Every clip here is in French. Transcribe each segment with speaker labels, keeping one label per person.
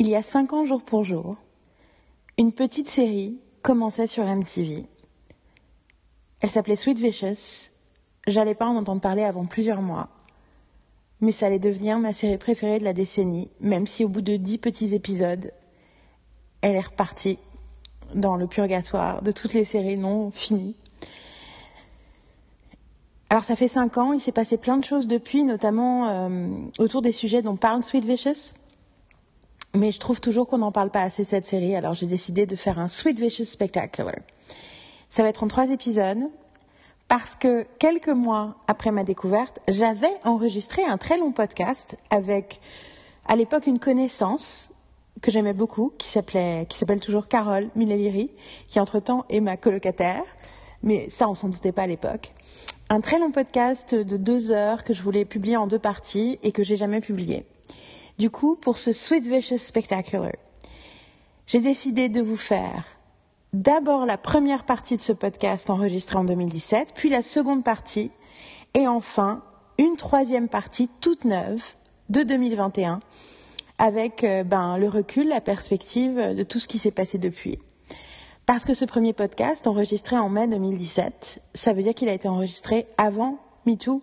Speaker 1: Il y a cinq ans jour pour jour, une petite série commençait sur MTV. Elle s'appelait Sweet Vicious. J'allais pas en entendre parler avant plusieurs mois. Mais ça allait devenir ma série préférée de la décennie, même si au bout de dix petits épisodes, elle est repartie dans le purgatoire de toutes les séries non finies. Alors ça fait cinq ans, il s'est passé plein de choses depuis, notamment euh, autour des sujets dont parle Sweet Vicious. Mais je trouve toujours qu'on n'en parle pas assez cette série, alors j'ai décidé de faire un Sweet Vicious Spectacular. Ça va être en trois épisodes, parce que quelques mois après ma découverte, j'avais enregistré un très long podcast avec, à l'époque, une connaissance que j'aimais beaucoup, qui s'appelait, qui s'appelle toujours Carole Mileliri, qui entre-temps est ma colocataire, mais ça on s'en doutait pas à l'époque. Un très long podcast de deux heures que je voulais publier en deux parties et que j'ai jamais publié. Du coup, pour ce Sweet Vicious Spectacular, j'ai décidé de vous faire d'abord la première partie de ce podcast enregistré en 2017, puis la seconde partie, et enfin une troisième partie toute neuve de 2021, avec euh, ben, le recul, la perspective de tout ce qui s'est passé depuis. Parce que ce premier podcast, enregistré en mai 2017, ça veut dire qu'il a été enregistré avant MeToo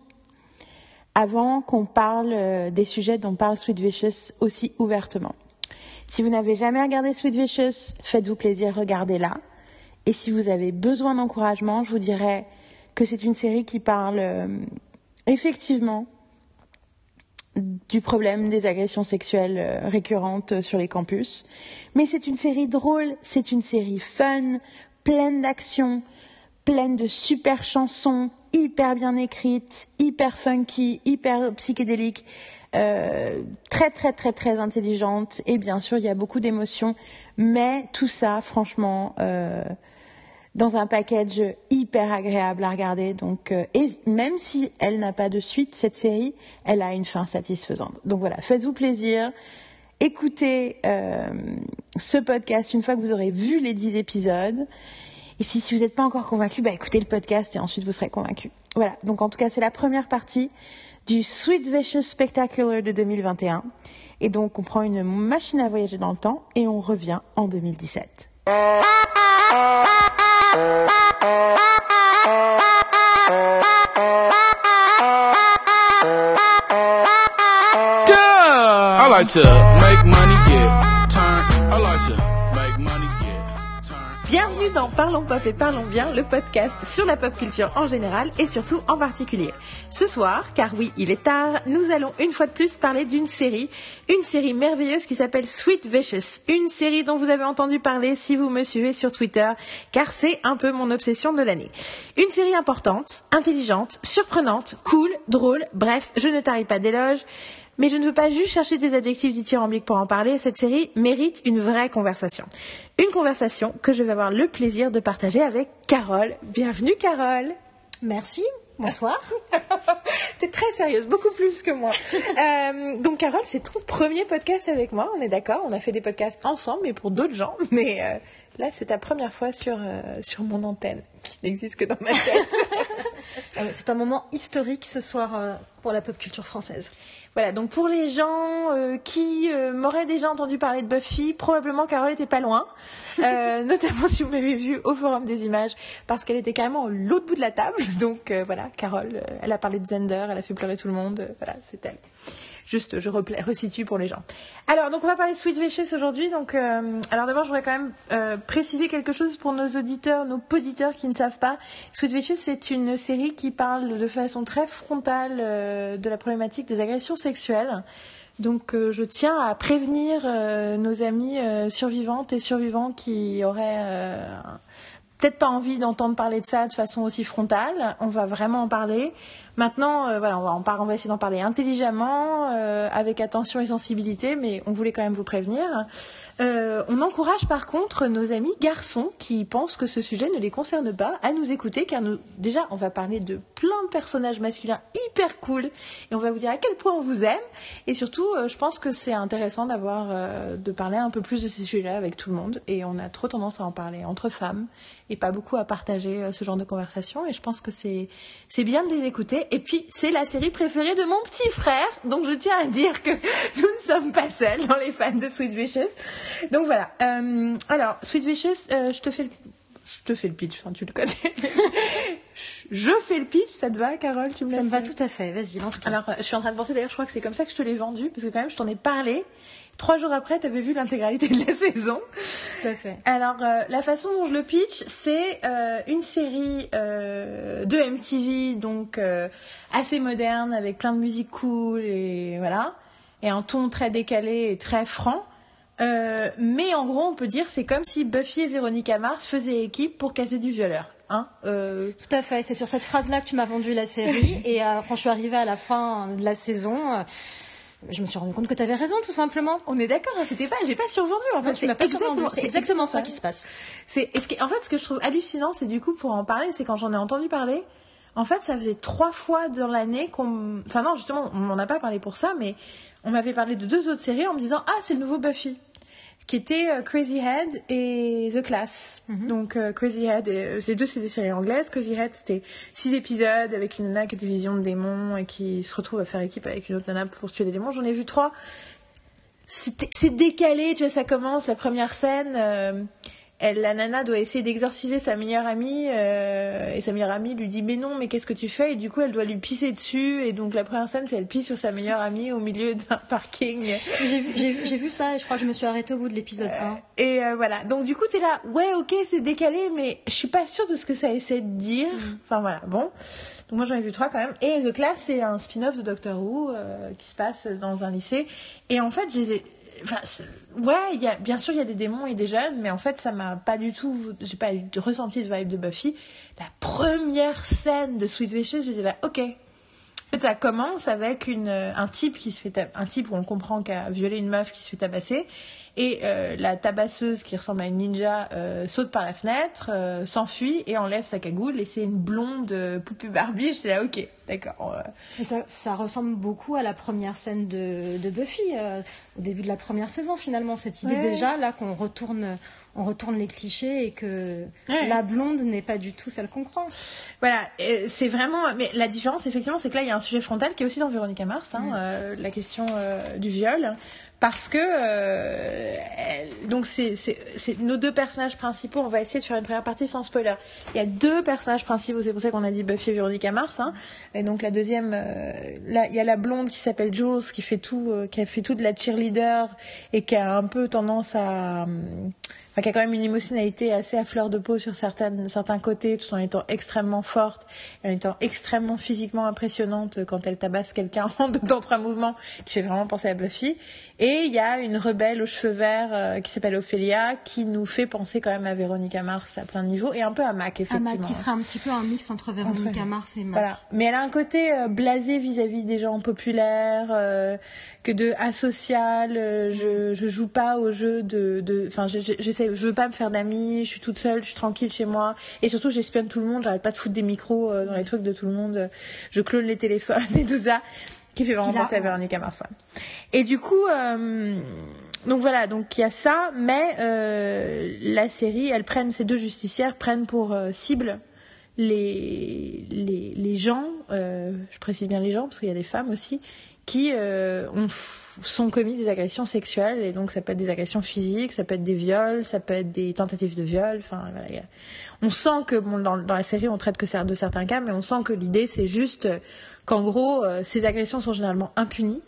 Speaker 1: avant qu'on parle euh, des sujets dont parle Sweet Vicious aussi ouvertement. Si vous n'avez jamais regardé Sweet Vicious, faites-vous plaisir, regardez-la. Et si vous avez besoin d'encouragement, je vous dirais que c'est une série qui parle euh, effectivement du problème des agressions sexuelles euh, récurrentes sur les campus. Mais c'est une série drôle, c'est une série fun, pleine d'action, pleine de super chansons, hyper bien écrite, hyper funky, hyper psychédélique, euh, très très très très intelligente et bien sûr il y a beaucoup d'émotions, mais tout ça franchement euh, dans un package hyper agréable à regarder. Donc euh, et même si elle n'a pas de suite cette série, elle a une fin satisfaisante. Donc voilà, faites-vous plaisir. Écoutez euh, ce podcast une fois que vous aurez vu les dix épisodes. Et puis si vous n'êtes pas encore convaincu, bah écoutez le podcast et ensuite vous serez convaincu. Voilà, donc en tout cas c'est la première partie du Sweet Vicious Spectacular de 2021. Et donc on prend une machine à voyager dans le temps et on revient en 2017. I like to make Parlons Pop et Parlons Bien, le podcast sur la pop culture en général et surtout en particulier. Ce soir, car oui, il est tard, nous allons une fois de plus parler d'une série, une série merveilleuse qui s'appelle Sweet Vicious, une série dont vous avez entendu parler si vous me suivez sur Twitter, car c'est un peu mon obsession de l'année. Une série importante, intelligente, surprenante, cool, drôle, bref, je ne tarie pas d'éloges. Mais je ne veux pas juste chercher des adjectifs dithyrambiques pour en parler. Cette série mérite une vraie conversation. Une conversation que je vais avoir le plaisir de partager avec Carole. Bienvenue Carole.
Speaker 2: Merci. Bonsoir.
Speaker 1: T'es très sérieuse, beaucoup plus que moi. Euh, donc Carole, c'est ton premier podcast avec moi, on est d'accord. On a fait des podcasts ensemble, mais pour d'autres gens. Mais euh, là, c'est ta première fois sur, euh, sur mon antenne, qui n'existe que dans ma tête.
Speaker 2: c'est un moment historique ce soir pour la pop culture française.
Speaker 1: Voilà, donc pour les gens euh, qui euh, m'auraient déjà entendu parler de Buffy, probablement Carole était pas loin, euh, notamment si vous m'avez vu au Forum des images, parce qu'elle était carrément l'autre bout de la table. Donc voilà, Carole, elle a parlé de Zender, elle a fait pleurer tout le monde, voilà, c'est elle. Juste, je resitue pour les gens. Alors, donc on va parler de Sweet Vicious aujourd'hui. Donc, euh, alors d'abord, je voudrais quand même euh, préciser quelque chose pour nos auditeurs, nos auditeurs qui ne savent pas. Sweet Vicious, c'est une série qui parle de façon très frontale euh, de la problématique des agressions sexuelles. Donc, je tiens à prévenir nos amis survivantes et survivants qui auraient peut-être pas envie d'entendre parler de ça de façon aussi frontale. On va vraiment en parler. Maintenant, euh, voilà, on va, en on va essayer d'en parler intelligemment, euh, avec attention et sensibilité, mais on voulait quand même vous prévenir. Euh, on encourage par contre nos amis garçons qui pensent que ce sujet ne les concerne pas à nous écouter, car nous, déjà, on va parler de plein de personnages masculins hyper cool, et on va vous dire à quel point on vous aime, et surtout, je pense que c'est intéressant d'avoir, de parler un peu plus de ces sujets-là avec tout le monde, et on a trop tendance à en parler entre femmes, et pas beaucoup à partager ce genre de conversation, et je pense que c'est bien de les écouter Et puis, c'est la série préférée de mon petit frère. Donc, je tiens à dire que nous ne sommes pas seuls dans les fans de Sweet Vicious. Donc, voilà. Euh, alors, Sweet Vicious, euh, je te fais le... Je te fais le pitch, enfin, tu le connais. je fais le pitch, ça te va, Carole? Tu me
Speaker 2: Ça me va tout à fait. Vas-y, lance-toi.
Speaker 1: Alors, euh, je suis en train de penser, d'ailleurs, je crois que c'est comme ça que je te l'ai vendu, parce que quand même, je t'en ai parlé. Trois jours après, tu avais vu l'intégralité de la saison.
Speaker 2: Tout à fait.
Speaker 1: Alors, euh, la façon dont je le pitch, c'est euh, une série euh, de MTV, donc euh, assez moderne, avec plein de musique cool, et voilà, et un ton très décalé et très franc. Euh, mais en gros, on peut dire c'est comme si Buffy et Véronica Mars faisaient équipe pour casser du violeur. Hein Euh,
Speaker 2: Tout à fait. C'est sur cette phrase-là que tu m'as vendu la série. et euh, quand je suis arrivée à la fin de la saison, euh, je me suis rendu compte que tu avais raison, tout simplement.
Speaker 1: on est d'accord, hein, c'était pas, j'ai pas survendu en fait.
Speaker 2: Pas survendu. C'est exactement ça qui se passe.
Speaker 1: C'est, et ce qui- en fait, ce que je trouve hallucinant, c'est du coup, pour en parler, c'est quand j'en ai entendu parler, en fait, ça faisait trois fois dans l'année qu'on. Enfin, non, justement, on m'en a pas parlé pour ça, mais on m'avait parlé de deux autres séries en me disant Ah, c'est le nouveau Buffy qui était euh, Crazy Head et The Class. Donc euh, Crazy Head, et, euh, les deux c'est des séries anglaises. Crazy Head c'était six épisodes avec une nana qui a des visions de démons et qui se retrouve à faire équipe avec une autre nana pour tuer des démons. J'en ai vu trois. C'est décalé, tu vois, ça commence, la première scène, euh, elle, la nana doit essayer d'exorciser sa meilleure amie, euh, et sa meilleure amie lui dit mais non, mais qu'est-ce que tu fais? Et du coup, elle doit lui pisser dessus, et donc la première scène, c'est elle pisse sur sa meilleure amie au milieu d'un parking.
Speaker 2: J'ai vu, j'ai vu- j'ai ça et je crois que je me suis arrêtée au bout de l'épisode 1.
Speaker 1: Et euh, voilà, donc du coup, t'es là, ouais, ok, c'est décalé, mais je suis pas sûre de ce que ça essaie de dire. Enfin voilà, bon. Donc moi j'en ai vu trois quand même. Et The Class, c'est un spin-off de Doctor Who euh, qui se passe dans un lycée. Et en fait, je les ai- Enfin, ouais, bien sûr, il y a des démons et des jeunes, mais en fait, ça m'a pas du tout, j'ai pas ressenti de vibe de Buffy. La première scène de Sweet Vicious, disais, bah, ok, en fait, ça commence avec une, euh, un type qui se fait tab- un type où on comprend qu'a violé une meuf qui se fait tabasser et euh, la tabasseuse qui ressemble à une ninja euh, saute par la fenêtre, euh, s'enfuit et enlève sa cagoule et c'est une blonde euh, poupée Barbie. J'étais là, ok, d'accord. euh,
Speaker 2: ça, ça ressemble beaucoup à la première scène de, de Buffy, euh, au début de la première saison finalement. Cette idée
Speaker 1: Ouais.
Speaker 2: déjà là qu'on retourne, on retourne les clichés et que
Speaker 1: Ouais.
Speaker 2: la blonde n'est pas du tout celle qu'on croit.
Speaker 1: Voilà, c'est vraiment. Mais la différence, effectivement, c'est que là, il y a un sujet frontal qui est aussi dans Véronica Mars, hein, euh, la question euh, du viol. Parce que euh, elle- donc c'est nos deux personnages principaux. On va essayer de faire une première partie sans spoiler. Il y a deux personnages principaux. C'est pour ça qu'on a dit Buffy et Véronica Mars. Hein. Et donc la deuxième, là il y a la blonde qui s'appelle Jules qui fait tout, qui a fait tout de la cheerleader et qui a un peu tendance à hum, Enfin, qui a quand même une émotionnalité assez à fleur de peau sur certaines, certains côtés, tout en étant extrêmement forte, en étant extrêmement physiquement impressionnante quand elle tabasse quelqu'un temps trois mouvements, qui fait vraiment penser à Buffy. Et il y a une rebelle aux cheveux verts euh, qui s'appelle Ophélia, qui nous fait penser quand même à Véronica Mars à plein de niveaux, et un peu à Mac, effectivement.
Speaker 2: Ama, qui sera un petit peu un mix entre Véronica
Speaker 1: Entre-
Speaker 2: Mars et Mac.
Speaker 1: Voilà. Mais elle a un côté euh, blasé vis-à-vis des gens populaires, euh, que de asocial. euh, je, je joue pas au jeu de. Enfin, je- je- j'essaie. Je veux pas me faire d'amis. Je suis toute seule. Je suis tranquille chez moi. Et surtout, j'espionne tout le monde. J'arrête pas de foutre des micros euh, dans les trucs de tout le monde. Je clone les téléphones et tout ça. Qui fait vraiment penser à Véronica Mars. Et du coup. euh, donc voilà, donc il y a ça, mais euh, la série, elles prennent ces deux justicières prennent pour euh, cible les, les, les gens, je précise bien les gens parce qu'il y a des femmes aussi, qui euh, ont, sont commis des agressions sexuelles et donc ça peut être des agressions physiques, ça peut être des viols, ça peut être des tentatives de viol. Enfin, on sent que bon, dans, la série on traite que de certains cas, mais on sent que l'idée c'est juste euh, qu'en gros euh, ces agressions sont généralement impunies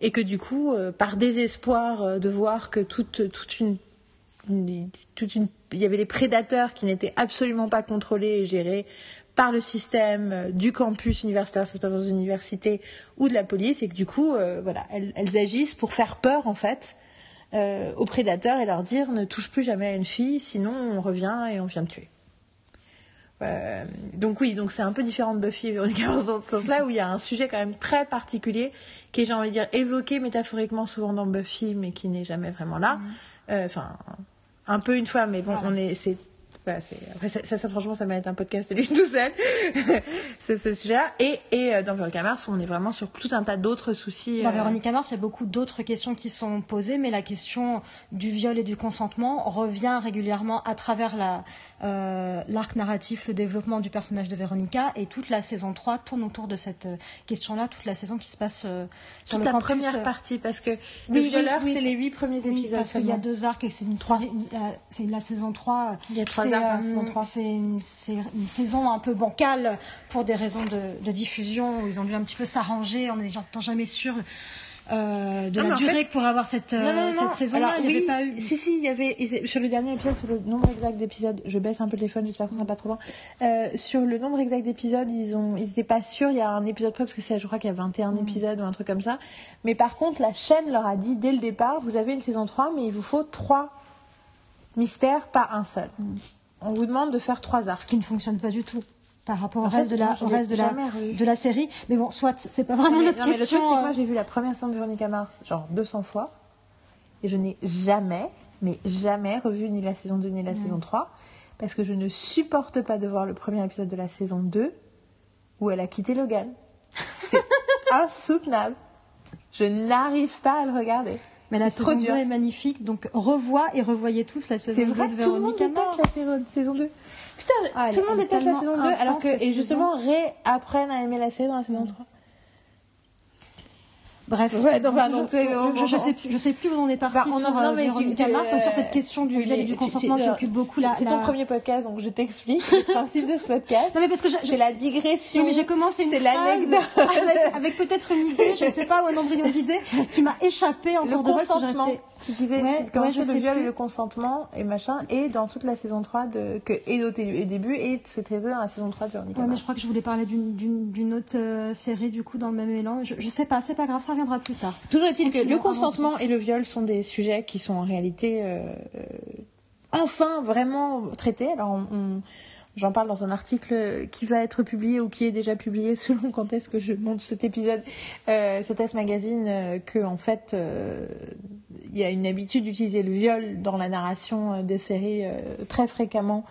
Speaker 1: et que du coup, par désespoir de voir que toute, toute une- toute une, il y avait des prédateurs qui n'étaient absolument pas contrôlés et gérés par le système euh, du campus universitaire, ça se passe dans une université, ou de la police, et que du coup, euh, voilà, elles, elles agissent pour faire peur en fait euh, aux prédateurs et leur dire ne touche plus jamais à une fille, sinon on revient et on vient te tuer. Euh, donc oui, donc c'est un peu différent de Buffy et Veronica dans ce sens-là, où il y a un sujet quand même très particulier, qui est, j'ai envie de dire, évoqué métaphoriquement souvent dans Buffy, mais qui n'est jamais vraiment là. Euh, Enfin, un peu une fois, mais bon, on est, c'est Voilà, c'est- après, ça, ça, ça, franchement, ça mérite un podcast lui tout seul, ce, ce sujet-là. Et, et euh, dans Véronica Mars, on est vraiment sur tout un tas d'autres soucis.
Speaker 2: Dans
Speaker 1: euh,
Speaker 2: Véronica Mars, il y a beaucoup d'autres questions qui sont posées, mais la question du viol et du consentement revient régulièrement à travers la, euh, l'arc narratif, le développement du personnage de Véronica, et toute la saison 3 tourne autour de cette question-là, toute la saison qui se passe euh, sur
Speaker 1: toute
Speaker 2: le
Speaker 1: la
Speaker 2: campus.
Speaker 1: première partie, parce que
Speaker 2: oui,
Speaker 1: le violeur,
Speaker 2: oui, oui.
Speaker 1: c'est les huit premiers
Speaker 2: Oui,
Speaker 1: épisodes.
Speaker 2: parce qu'il y a deux arcs et c'est une
Speaker 1: Trois.
Speaker 2: série- une- c'est la saison 3.
Speaker 1: Il y a trois
Speaker 2: C'est, euh,
Speaker 1: 3.
Speaker 2: C'est une, saison un peu bancale pour des raisons de, de diffusion où ils ont dû un petit peu s'arranger. On n'est jamais sûr euh, de
Speaker 1: Non, mais
Speaker 2: la
Speaker 1: en
Speaker 2: durée
Speaker 1: fait-
Speaker 2: que pourrait avoir cette, euh,
Speaker 1: Non, non, non.
Speaker 2: cette saison-là. Il n'y
Speaker 1: oui,
Speaker 2: avait pas eu.
Speaker 1: Si, si, il y avait. Sur le dernier épisode, sur le nombre exact d'épisodes, je baisse un peu le téléphone, j'espère qu'on sera pas trop loin. Euh, sur le nombre exact d'épisodes, ils ont, ils étaient pas sûrs. Il y a un épisode près, parce que c'est, je crois qu'il y a 21
Speaker 2: Mm.
Speaker 1: épisodes ou un truc comme ça. Mais par contre, la chaîne leur a dit dès le départ, vous avez une saison 3, mais il vous faut trois mystères, pas un seul.
Speaker 2: Mm.
Speaker 1: On vous demande de faire trois arcs.
Speaker 2: Ce qui ne fonctionne pas du tout par rapport au
Speaker 1: En fait,
Speaker 2: reste, de, la,
Speaker 1: moi, je
Speaker 2: au
Speaker 1: l'ai
Speaker 2: reste de, la,
Speaker 1: jamais revu.
Speaker 2: de la série. Mais bon, soit, c'est pas vraiment
Speaker 1: mais,
Speaker 2: notre
Speaker 1: non, mais le truc, c'est
Speaker 2: question.
Speaker 1: que moi,
Speaker 2: euh,
Speaker 1: j'ai vu la première saison de Veronica Mars, genre 200 fois. Et je n'ai jamais, mais jamais revu ni la saison 2 ni la saison 3. Parce que je ne supporte pas de voir le premier épisode de la saison 2 où elle a quitté Logan. C'est insoutenable. Je n'arrive pas à le regarder.
Speaker 2: Mais la
Speaker 1: c'est trop
Speaker 2: saison 2
Speaker 1: dur.
Speaker 2: est magnifique, donc revois et revoyez tous la saison
Speaker 1: C'est
Speaker 2: 2
Speaker 1: vrai
Speaker 2: de
Speaker 1: que tout le monde déteste la saison, saison 2. Putain,
Speaker 2: Ah,
Speaker 1: tout le monde déteste la saison 2 alors
Speaker 2: intense,
Speaker 1: que, et justement,
Speaker 2: saison.
Speaker 1: Ray apprennent à aimer la série dans la saison 3.
Speaker 2: Bref,
Speaker 1: Ouais,
Speaker 2: je, je- sais plus, je sais plus où on est parti
Speaker 1: Bah, on
Speaker 2: sur
Speaker 1: non,
Speaker 2: euh,
Speaker 1: tu-
Speaker 2: Mars,
Speaker 1: euh,
Speaker 2: sur cette question du viol et du consentement
Speaker 1: tu-
Speaker 2: qui occupe beaucoup la.
Speaker 1: C'est
Speaker 2: la-
Speaker 1: ton premier podcast, donc je t'explique le principe de ce podcast.
Speaker 2: Non mais parce que j'ai-
Speaker 1: C'est la digression.
Speaker 2: Oui, mais j'ai commencé une
Speaker 1: C'est l'anecdote.
Speaker 2: avec, avec peut-être une idée, je ne sais pas, ou un embryon d'idée qui m'a échappé en
Speaker 1: Le
Speaker 2: cours de
Speaker 1: consentement. Tu disais,
Speaker 2: Ouais,
Speaker 1: tu
Speaker 2: ouais, je
Speaker 1: le viol et le consentement et machin, et dans toute la saison 3 de, que, et au dé- au début, et c'est traité dans la saison 3 de Veronica
Speaker 2: Ouais, mais je crois que je voulais parler d'une- autre euh, série du coup dans le même élan. Je, je sais pas, c'est pas grave, ça reviendra plus tard.
Speaker 1: Toujours est-il que le consentement et le viol sont des sujets qui sont en réalité euh, euh, enfin vraiment traités. Alors on- on- j'en parle dans un article qui va être publié ou qui est déjà publié selon quand est-ce que je monte cet épisode, euh, ce test magazine, euh, que en fait euh, il y a une habitude d'utiliser le viol dans la narration des séries très fréquemment.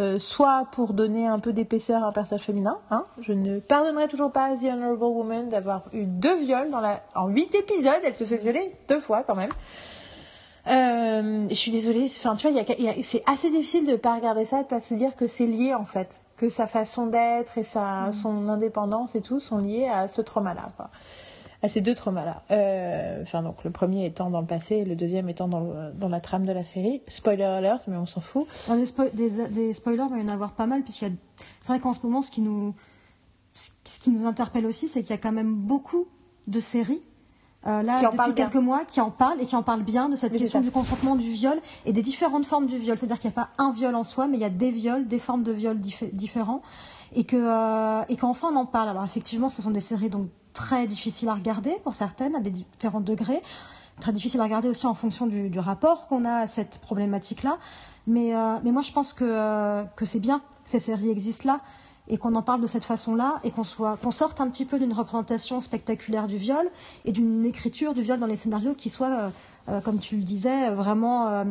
Speaker 1: Euh, soit pour donner un peu d'épaisseur à un personnage féminin. Hein. Je ne pardonnerai toujours pas à The Honorable Woman d'avoir eu deux viols dans la... en huit épisodes. Elle se fait violer deux fois quand même. Euh, je suis désolée. Enfin, tu vois, il y a- il y a- c'est assez difficile de pas regarder ça et de pas se dire que c'est lié en fait, que sa façon d'être et sa son indépendance et tout sont liés à ce trauma-là. À ces deux traumas-là. Euh, enfin, donc le premier étant dans le passé et le deuxième étant dans, le- dans la trame de la série. Spoiler alert, mais on s'en fout.
Speaker 2: Des, spo- des, des spoilers, il va y en avoir pas mal, puisqu'il y a... c'est vrai qu'en ce moment, ce qui nous, ce qui nous interpelle aussi, c'est qu'il y a quand même beaucoup de séries. euh, là, depuis
Speaker 1: bien.
Speaker 2: quelques mois, qui en parlent et qui en parlent bien de cette
Speaker 1: Oui,
Speaker 2: question du consentement, du viol et des différentes formes du viol. C'est-à-dire qu'il n'y a pas un viol en soi, mais il y a des viols, des formes de viol diffé- différents, et que euh, et qu'enfin on en parle. Alors effectivement, ce sont des séries donc très difficiles à regarder pour certaines, à des différents degrés, très difficiles à regarder aussi en fonction du, rapport qu'on a à cette problématique-là. Mais, euh, mais moi, je pense que, euh, que c'est bien que ces séries existent là et qu'on en parle de cette façon-là et qu'on soit sorte un petit peu d'une représentation spectaculaire du viol et d'une écriture du viol dans les scénarios qui soit, euh, comme tu le disais, vraiment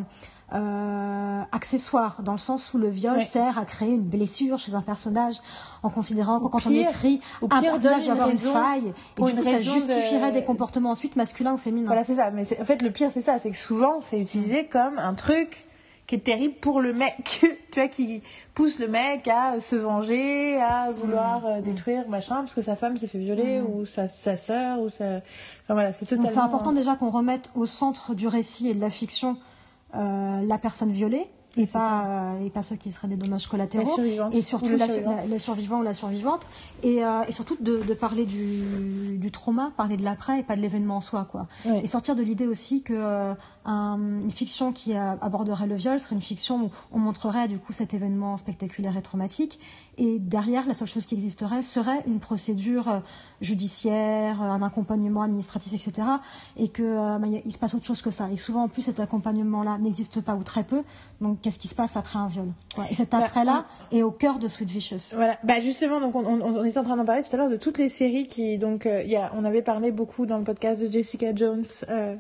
Speaker 2: euh, accessoire, dans le sens où le viol
Speaker 1: Ouais.
Speaker 2: sert à créer une blessure chez un personnage, en considérant que quand
Speaker 1: pire-
Speaker 2: on écrit un personnage avoir une faille, et du coup ça justifierait
Speaker 1: de-
Speaker 2: des comportements ensuite masculins ou féminins.
Speaker 1: Voilà, c'est ça. Mais en fait, le pire, c'est ça. C'est que souvent, c'est utilisé comme un truc qui est terrible pour le mec. tu vois, qui pousse le mec à se venger, à vouloir euh, détruire, machin, parce que sa femme s'est fait violer, ou sa, sa sœur, ou sa. Enfin voilà, c'est totalement.
Speaker 2: c'est important déjà qu'on remette au centre du récit et de la fiction la personne violée et pas, euh, et pas ceux qui seraient des dommages collatéraux. Et
Speaker 1: Ou
Speaker 2: surtout la, la- la survivant ou la survivante. Et, euh, et surtout de, de parler du, du trauma, parler de l'après et pas de l'événement en soi. Quoi. Et sortir de l'idée aussi que euh, un- une fiction qui euh, aborderait le viol serait une fiction où on montrerait du coup cet événement spectaculaire et traumatique. Et derrière, la seule chose qui existerait serait une procédure euh, judiciaire, euh, un accompagnement administratif, etc. Et que euh, bah, il se passe autre chose que ça. Et souvent, en plus, cet accompagnement-là n'existe pas ou très peu. Donc, qu'est-ce qui se passe après un viol? Ouais. Et cet
Speaker 1: Bah,
Speaker 2: après-là est au cœur de Sweet Vicious.
Speaker 1: Voilà, bah justement, donc on, on, on était en train d'en parler tout à l'heure de toutes les séries qui, donc, euh, il a, on avait parlé beaucoup dans le podcast de Jessica Jones, euh,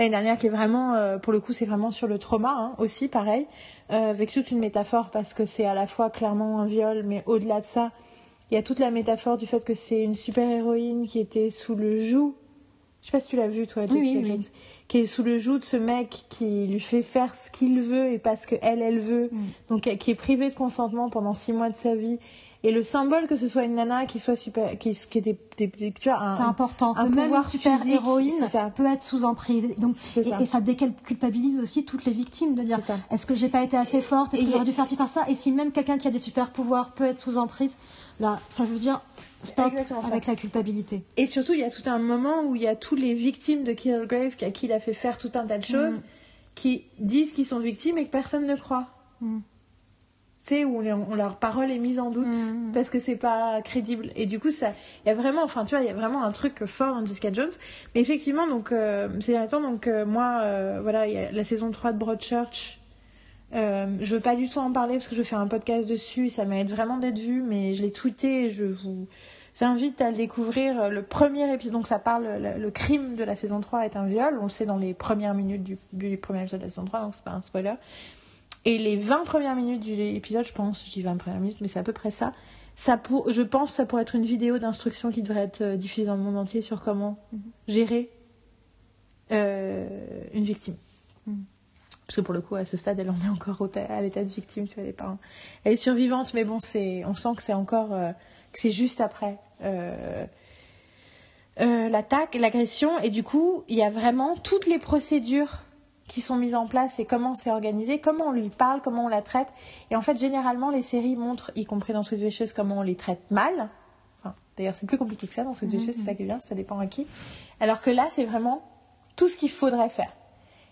Speaker 1: l'année dernière qui est vraiment, euh, pour le coup, c'est vraiment sur le trauma hein, aussi, pareil, euh, avec toute une métaphore parce que c'est à la fois clairement un viol, mais au-delà de ça, il y a toute la métaphore du fait que c'est une super héroïne qui était sous le joug. Je sais pas si tu l'as vu toi,
Speaker 2: Oui, oui,
Speaker 1: qui est sous le joug de ce mec qui lui fait faire ce qu'il veut et pas ce que elle elle veut,
Speaker 2: Mm.
Speaker 1: donc qui est privé de consentement pendant six mois de sa vie. Et le symbole que ce soit une nana qui soit super, qui, qui tu vois, un,
Speaker 2: C'est important.
Speaker 1: un
Speaker 2: que même une
Speaker 1: pouvoir
Speaker 2: super
Speaker 1: physique,
Speaker 2: héroïne
Speaker 1: ça.
Speaker 2: peut être sous emprise. Donc, et,
Speaker 1: ça.
Speaker 2: et ça déculpabilise aussi toutes les victimes de dire est-ce que j'ai pas été assez forte? Est-ce que j'aurais dû faire ci, faire ça? Et si même quelqu'un qui a des super pouvoirs peut être sous emprise, là, ça veut dire stop
Speaker 1: ça.
Speaker 2: avec la culpabilité.
Speaker 1: Et surtout, il y a tout un moment où il y a tous les victimes de Killgrave à qui il a fait faire tout un tas de choses
Speaker 2: Mm.
Speaker 1: qui disent qu'ils sont victimes et que personne ne croit.
Speaker 2: Mm.
Speaker 1: C'est où on- leur parole est mise en doute
Speaker 2: Mm.
Speaker 1: parce que c'est pas crédible. Et du coup, ça, il y a vraiment, enfin, tu vois, il y a vraiment un truc fort dans Jessica Jones. Mais effectivement, donc, euh, ces derniers temps, donc, euh, moi, euh, voilà, il y a la saison 3 de Broadchurch. Euh, je veux pas du tout en parler parce que je fais un podcast dessus et ça mérite vraiment d'être vu, mais je l'ai tweeté et je vous invite à le découvrir. Le premier épisode, donc ça parle, le, le crime de la saison 3 est un viol, on le sait dans les premières minutes du, du premier épisode de la saison 3, donc c'est pas un spoiler. Et les 20 premières minutes de l'épisode, je pense, je dis 20 premières minutes, mais c'est à peu près ça. ça pour, je pense que ça pourrait être une vidéo d'instruction qui devrait être euh, diffusée dans le monde entier sur comment gérer euh, une victime.
Speaker 2: Mhm.
Speaker 1: Parce que pour le coup, à ce stade, elle en est encore à l'état de victime, tu vois, les parents. Elle est survivante, mais bon, c'est, on sent que c'est encore, euh, que c'est juste après euh, l'attaque, l'agression, et du coup, il y a vraiment toutes les procédures qui sont mises en place et comment c'est organisé, comment on lui parle, comment on la traite. Et en fait, généralement, les séries montrent, y compris dans Sweet Vicious, comment on les traite mal. Enfin, d'ailleurs, c'est plus compliqué que ça dans Sweet Vicious, c'est ça qui est bien, ça dépend à qui. Alors que là, c'est vraiment tout ce qu'il faudrait faire.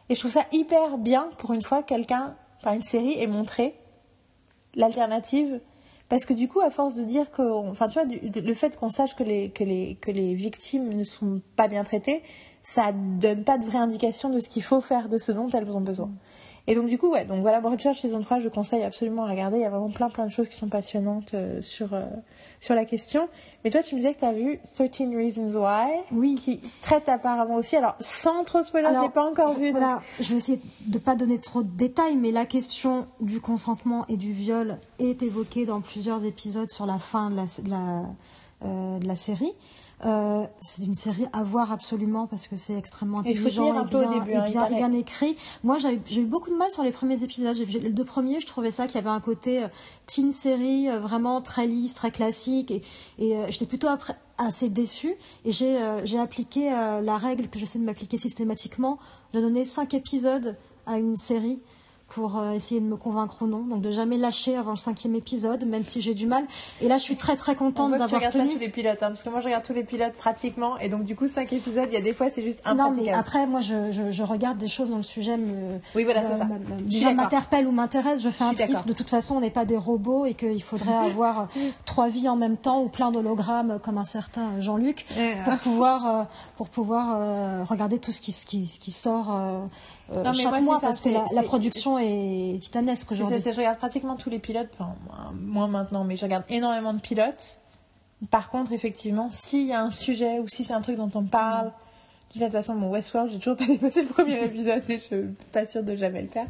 Speaker 1: Et je trouve ça hyper bien pour une fois quelqu'un, enfin une série, ait montré l'alternative. Parce que du coup, à force de dire que, enfin, tu vois, du- le fait qu'on sache que les, que, les, que les victimes ne sont pas bien traitées, ça donne pas de vraie indication de ce qu'il faut faire, de ce dont elles ont besoin. Et donc, du coup, ouais, donc voilà, Broadchurch saison 3, je conseille absolument à regarder. Il y a vraiment plein, plein de choses qui sont passionnantes euh, sur, euh, sur la question. Mais toi, tu me disais que tu as vu 13 Reasons Why,
Speaker 2: Oui.
Speaker 1: qui traite apparemment aussi. Alors, sans trop spoiler, je l'ai pas encore
Speaker 2: je,
Speaker 1: vu. donc-
Speaker 2: Voilà, je vais essayer de pas donner trop de détails, mais la question du consentement et du viol est évoquée dans plusieurs épisodes sur la fin de la, de la, euh, de la série. Euh, c'est une série à voir absolument parce que c'est extrêmement intelligent et bien,
Speaker 1: début,
Speaker 2: et
Speaker 1: hein,
Speaker 2: bien- bien écrit. Moi, j'ai eu beaucoup de mal sur les premiers épisodes. Les deux premiers, je trouvais ça qu'il y avait un côté euh, teen série euh, vraiment très lisse, très classique, et, et euh, j'étais plutôt après assez déçue. Et j'ai euh, appliqué la règle que j'essaie de m'appliquer systématiquement de donner cinq épisodes à une série pour euh, essayer de me convaincre ou non. Donc de jamais lâcher avant le cinquième épisode, même si j'ai du mal. Et là, je suis très très
Speaker 1: On
Speaker 2: contente d'avoir
Speaker 1: regardes pas
Speaker 2: tenu.
Speaker 1: tous les pilotes, hein, parce que moi je regarde tous les pilotes pratiquement, et donc du coup 5 épisodes, il y a des fois c'est juste
Speaker 2: Non,
Speaker 1: impraticable.
Speaker 2: mais après, moi, je, je, je regarde des choses dont le sujet me,
Speaker 1: Oui, voilà, c'est
Speaker 2: me-
Speaker 1: ça.
Speaker 2: m'interpelle ou m'intéresse. Je fais un
Speaker 1: suis
Speaker 2: tri.
Speaker 1: d'accord.
Speaker 2: De toute façon, on n'est pas des robots et qu'il faudrait avoir euh, trois vies en même temps ou plein d'hologrammes comme un certain Jean-Luc pour pouvoir, euh, pour pouvoir euh, regarder tout ce qui, ce qui, ce qui sort euh,
Speaker 1: Non, mais
Speaker 2: chaque
Speaker 1: moi,
Speaker 2: mois
Speaker 1: ça,
Speaker 2: parce que la, production est titanesque aujourd'hui.
Speaker 1: je regarde pratiquement tous les pilotes, enfin moins- maintenant, mais je regarde énormément de pilotes. Par contre, effectivement, s'il y a un sujet ou si c'est un truc dont on parle, de toute façon, mon Westworld, j'ai toujours pas dépassé le premier épisode et je suis pas sûre de jamais le faire.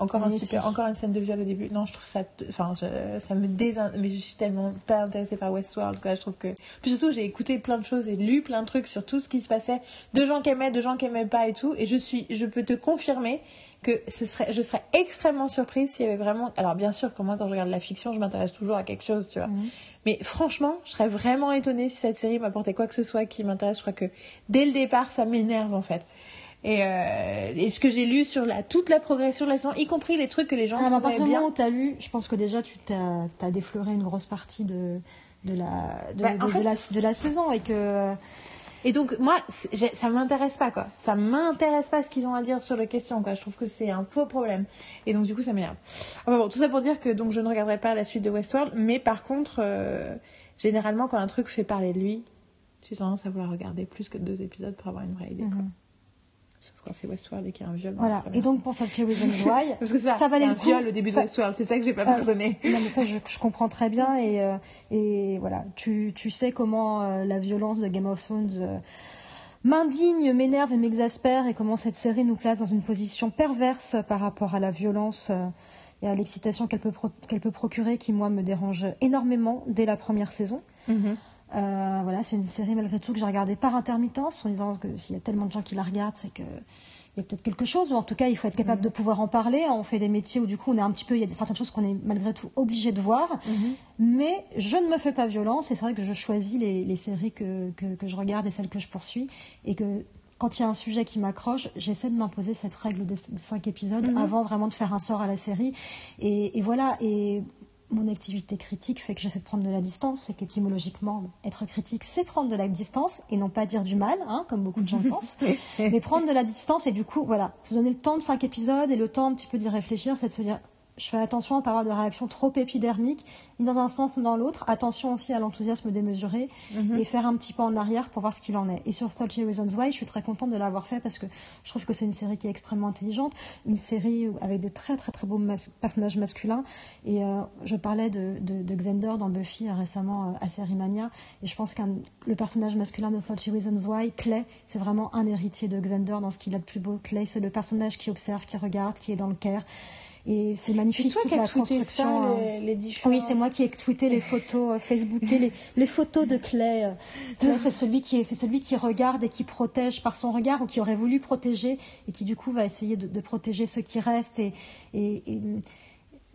Speaker 1: Encore, un
Speaker 2: Mais
Speaker 1: super,
Speaker 2: si.
Speaker 1: encore une scène de viol au début. Non, je trouve ça. Enfin, ça me désin... Mais je suis tellement pas intéressée par Westworld. Quoi. Je trouve que. Puis surtout, j'ai écouté plein de choses et lu plein de trucs sur tout ce qui se passait. De gens qui aimaient, de gens qui aimaient pas et tout. Et je suis. Je peux te confirmer que ce serait, je serais extrêmement surprise s'il y avait vraiment. Alors, bien sûr, que moi, quand je regarde la fiction, je m'intéresse toujours à quelque chose, tu vois.
Speaker 2: Mhm.
Speaker 1: Mais franchement, je serais vraiment étonnée si cette série m'apportait quoi que ce soit qui m'intéresse. Je crois que dès le départ, ça m'énerve en fait. Et, euh, et ce que j'ai lu sur la, toute la progression de la saison, y compris les trucs que les gens
Speaker 2: Alors, à
Speaker 1: trouvaient
Speaker 2: partir du moment où tu as lu, je pense que déjà tu t'as as défloré une grosse partie de, de, la, de,
Speaker 1: Bah, en
Speaker 2: de- de
Speaker 1: fait-
Speaker 2: la, de la saison et que.
Speaker 1: Et donc, moi, ça m'intéresse pas, quoi. Ça m'intéresse pas ce qu'ils ont à dire sur la question, quoi. Je trouve que c'est un faux problème. Et donc, du coup, ça m'énerve. Enfin, bon, tout ça pour dire que donc, je ne regarderai pas la suite de Westworld, mais par contre, euh, généralement, quand un truc fait parler de lui, j'ai tendance à vouloir regarder plus que deux épisodes pour avoir une vraie idée, quoi. Sauf quand c'est Westworld et qu'il y a un viol.
Speaker 2: Voilà. Et donc pour Safety Reasons Why,
Speaker 1: Parce que ça,
Speaker 2: ça valait le
Speaker 1: un
Speaker 2: coup.
Speaker 1: viol au début
Speaker 2: Ça-
Speaker 1: de Westworld, c'est ça que j'ai pas
Speaker 2: Ah,
Speaker 1: pardonné.
Speaker 2: Non, mais ça, je, je comprends très bien. Et, euh, et voilà, tu, tu sais comment euh, la violence de Game of Thrones euh, m'indigne, m'énerve et m'exaspère et comment cette série nous place dans une position perverse par rapport à la violence euh, et à l'excitation qu'elle peut, qu'elle peut procurer qui, moi, me dérange énormément dès la première saison.
Speaker 3: Mhm.
Speaker 2: Euh, voilà, c'est une série malgré tout que j'ai regardée par intermittence, en disant que s'il y a tellement de gens qui la regardent, c'est que il y a peut-être quelque chose, ou en tout cas, il faut être capable
Speaker 3: Mhm.
Speaker 2: de pouvoir en parler. On fait des métiers où, du coup, on est un petit peu, il y a certaines choses qu'on est malgré tout obligé de voir.
Speaker 3: Mhm.
Speaker 2: Mais je ne me fais pas violence, et c'est vrai que je choisis les, les séries que, que, que je regarde et celles que je poursuis, et que quand il y a un sujet qui m'accroche, j'essaie de m'imposer cette règle des cinq épisodes
Speaker 3: Mhm.
Speaker 2: avant vraiment de faire un sort à la série. Et, et voilà, et mon activité critique fait que j'essaie de prendre de la distance, et qu'étymologiquement, être critique, c'est prendre de la distance, et non pas dire du mal, hein, comme beaucoup de gens pensent, mais prendre de la distance, et du coup, voilà, se donner le temps de cinq épisodes, et le temps un petit peu d'y réfléchir, c'est de se dire, je fais attention à ne pas avoir de réaction trop épidermique, ni dans un sens ni dans l'autre. Attention aussi à l'enthousiasme démesuré
Speaker 3: Mhm.
Speaker 2: et faire un petit pas en arrière pour voir ce qu'il en est. Et sur 30 Reasons Why, je suis très contente de l'avoir fait parce que je trouve que c'est une série qui est extrêmement intelligente, une série avec de très très très beaux mas- personnages masculins. Et euh, je parlais de, de, de Xander dans Buffy euh, récemment euh, à Série Mania, et je pense que le personnage masculin de 30 Reasons Why, Clay, c'est vraiment un héritier de Xander dans ce qu'il a de plus beau. Clay, c'est le personnage qui observe, qui regarde, qui est dans le care. Et c'est magnifique
Speaker 3: toi
Speaker 2: toute
Speaker 3: qui
Speaker 2: la construction.
Speaker 3: ça, les, les différents...
Speaker 2: oui, c'est moi qui ai tweeté les photos, euh, Facebooké les, les photos de Clay. Clay, c'est celui qui est, c'est celui qui regarde et qui protège par son regard ou qui aurait voulu protéger et qui du coup va essayer de, de protéger ceux qui restent et, et, et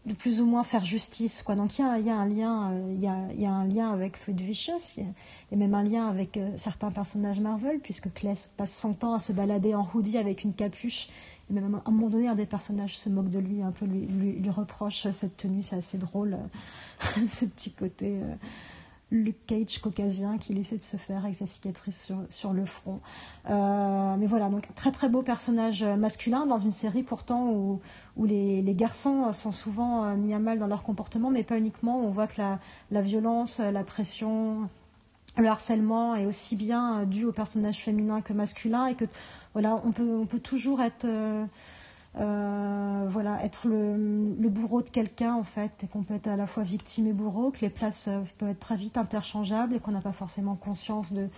Speaker 2: de plus ou moins faire justice. Quoi. Donc il y a, y a un lien, euh, il y a, y a un lien avec Sweet Vicious, il y a, il y a même un lien avec euh, certains personnages Marvel puisque Clay se passe son temps à se balader en hoodie avec une capuche. Et même à un moment donné, un des personnages se moque de lui, un peu lui, lui, reproche cette tenue, c'est assez drôle, euh, ce petit côté euh, Luke Cage caucasien qu'il essaie de se faire avec sa cicatrice sur, le front. Euh, mais voilà, donc très très beau personnage masculin dans une série pourtant où, les, garçons sont souvent mis à mal dans leur comportement, mais pas uniquement. On voit que la violence, la pression, le harcèlement est aussi bien euh, dû au personnage féminin que masculin et que voilà, on peut, on peut toujours être, euh, euh, le, bourreau de quelqu'un en fait, et qu'on peut être à la fois victime et bourreau, que les places peuvent être très vite interchangeables et qu'on n'a pas forcément conscience de,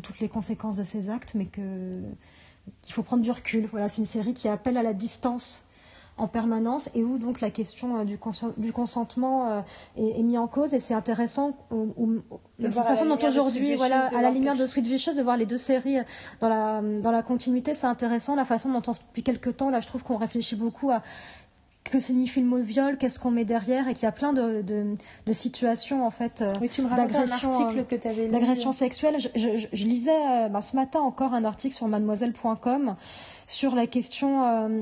Speaker 2: toutes les conséquences de ces actes, mais qu'il faut prendre du recul. Voilà, c'est une série qui appelle à la distance en permanence et où donc la question euh, du, consen- du consentement euh, est, est mise en cause. Et c'est intéressant où- où-
Speaker 3: De
Speaker 2: la façon dont aujourd'hui voilà à la lumière de Sweet Vicious de voir les deux séries euh, dans la dans la continuité. C'est intéressant la façon dont on, depuis quelques temps là je trouve qu'on réfléchit beaucoup à que signifie le mot viol, qu'est-ce qu'on met derrière, et qu'il y a plein de, de, de situations en fait euh,
Speaker 3: Oui,
Speaker 2: d'agression, euh, sexuelle. Je, je- je- je lisais euh, ben, ce matin encore un article sur mademoiselle.com sur la question euh,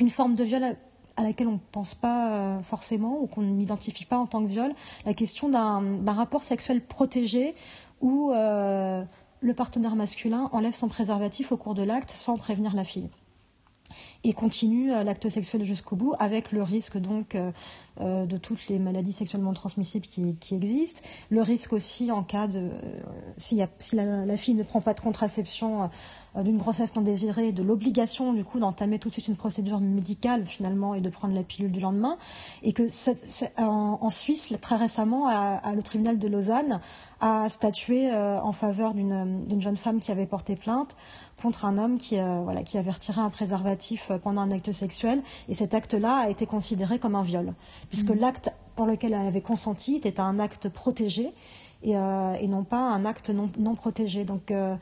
Speaker 2: d'une forme de viol à, laquelle on ne pense pas euh, forcément ou qu'on n'identifie pas en tant que viol, la question d'un d'un rapport sexuel protégé où euh, le partenaire masculin enlève son préservatif au cours de l'acte sans prévenir la fille et continue euh, l'acte sexuel jusqu'au bout avec le risque donc euh, euh, de toutes les maladies sexuellement transmissibles qui, existent, le risque aussi en cas de si la, fille ne prend pas de contraception d'une grossesse non désirée, de l'obligation du coup d'entamer tout de suite une procédure médicale finalement et de prendre la pilule du lendemain, et que en, Suisse très récemment, le tribunal de Lausanne a statué en faveur d'une jeune femme qui avait porté plainte contre un homme qui, euh, voilà, qui avait retiré un préservatif euh, pendant un acte sexuel. Et cet acte-là a été considéré comme un viol, puisque l'acte pour lequel elle avait consenti était un acte protégé. Et, euh, et non pas un acte non, non protégé. Donc, euh,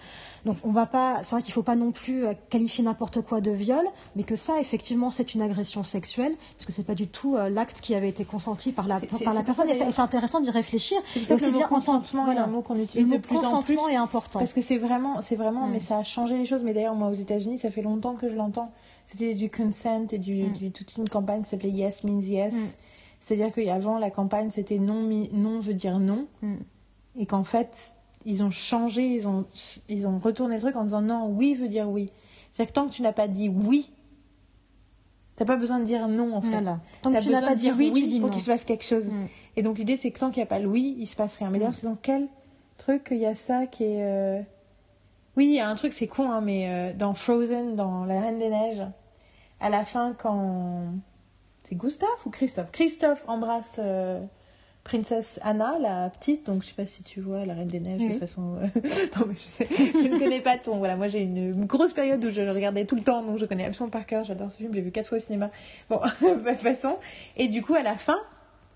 Speaker 2: donc on va pas. C'est vrai qu'il faut pas non plus euh, qualifier n'importe quoi de viol, mais que ça, effectivement, c'est une agression sexuelle, parce que c'est pas du tout euh, l'acte qui avait été consenti par la par la personne.
Speaker 3: ça,
Speaker 2: Et c'est intéressant d'y réfléchir.
Speaker 3: C'est pour
Speaker 2: Et
Speaker 3: ça que le mot
Speaker 2: en tant-
Speaker 3: consentement est
Speaker 2: voilà.
Speaker 3: un mot qu'on
Speaker 2: Le
Speaker 3: utilise
Speaker 2: mot
Speaker 3: de plus en
Speaker 2: consentement
Speaker 3: plus.
Speaker 2: est important.
Speaker 3: Parce que c'est vraiment, c'est vraiment,
Speaker 2: Mm.
Speaker 3: mais ça a changé les choses. Mais d'ailleurs, moi, aux États-Unis, ça fait longtemps que je l'entends. C'était du consent et du,
Speaker 2: Mm.
Speaker 3: du- toute une campagne qui s'appelait Yes means yes. C'est-à-dire qu'avant, la campagne, c'était non, non veut dire non. Et qu'en fait, ils ont changé, ils ont, ils ont retourné le truc en disant non, oui veut dire oui. C'est-à-dire que tant que tu n'as pas dit oui, t'as pas besoin de dire non, en fait.
Speaker 2: Voilà. Tant que tu n'as pas dit
Speaker 3: dire
Speaker 2: oui, tu dis
Speaker 3: pour
Speaker 2: non.
Speaker 3: qu'il se passe quelque chose.
Speaker 2: Mm.
Speaker 3: Et donc l'idée c'est que tant qu'il n'y a pas le oui, il se passe rien. Mais d'ailleurs,
Speaker 2: Mm.
Speaker 3: c'est dans quel truc qu'il y a ça qui est. euh, Oui, il y a un truc, c'est con, hein, mais euh, dans Frozen, dans La Reine des Neiges, à la fin, quand. C'est Gustave ou Christophe? Christophe embrasse euh,
Speaker 1: Princesse Anna, la petite, donc je sais pas si tu vois la Reine des Neiges de façon. Euh, non mais je sais, je ne connais pas ton. Voilà, moi j'ai une, grosse période où je le regardais tout le temps, donc je connais absolument par cœur. J'adore ce film, j'ai vu quatre fois au cinéma. Bon, de toute façon. Et du coup, à la fin,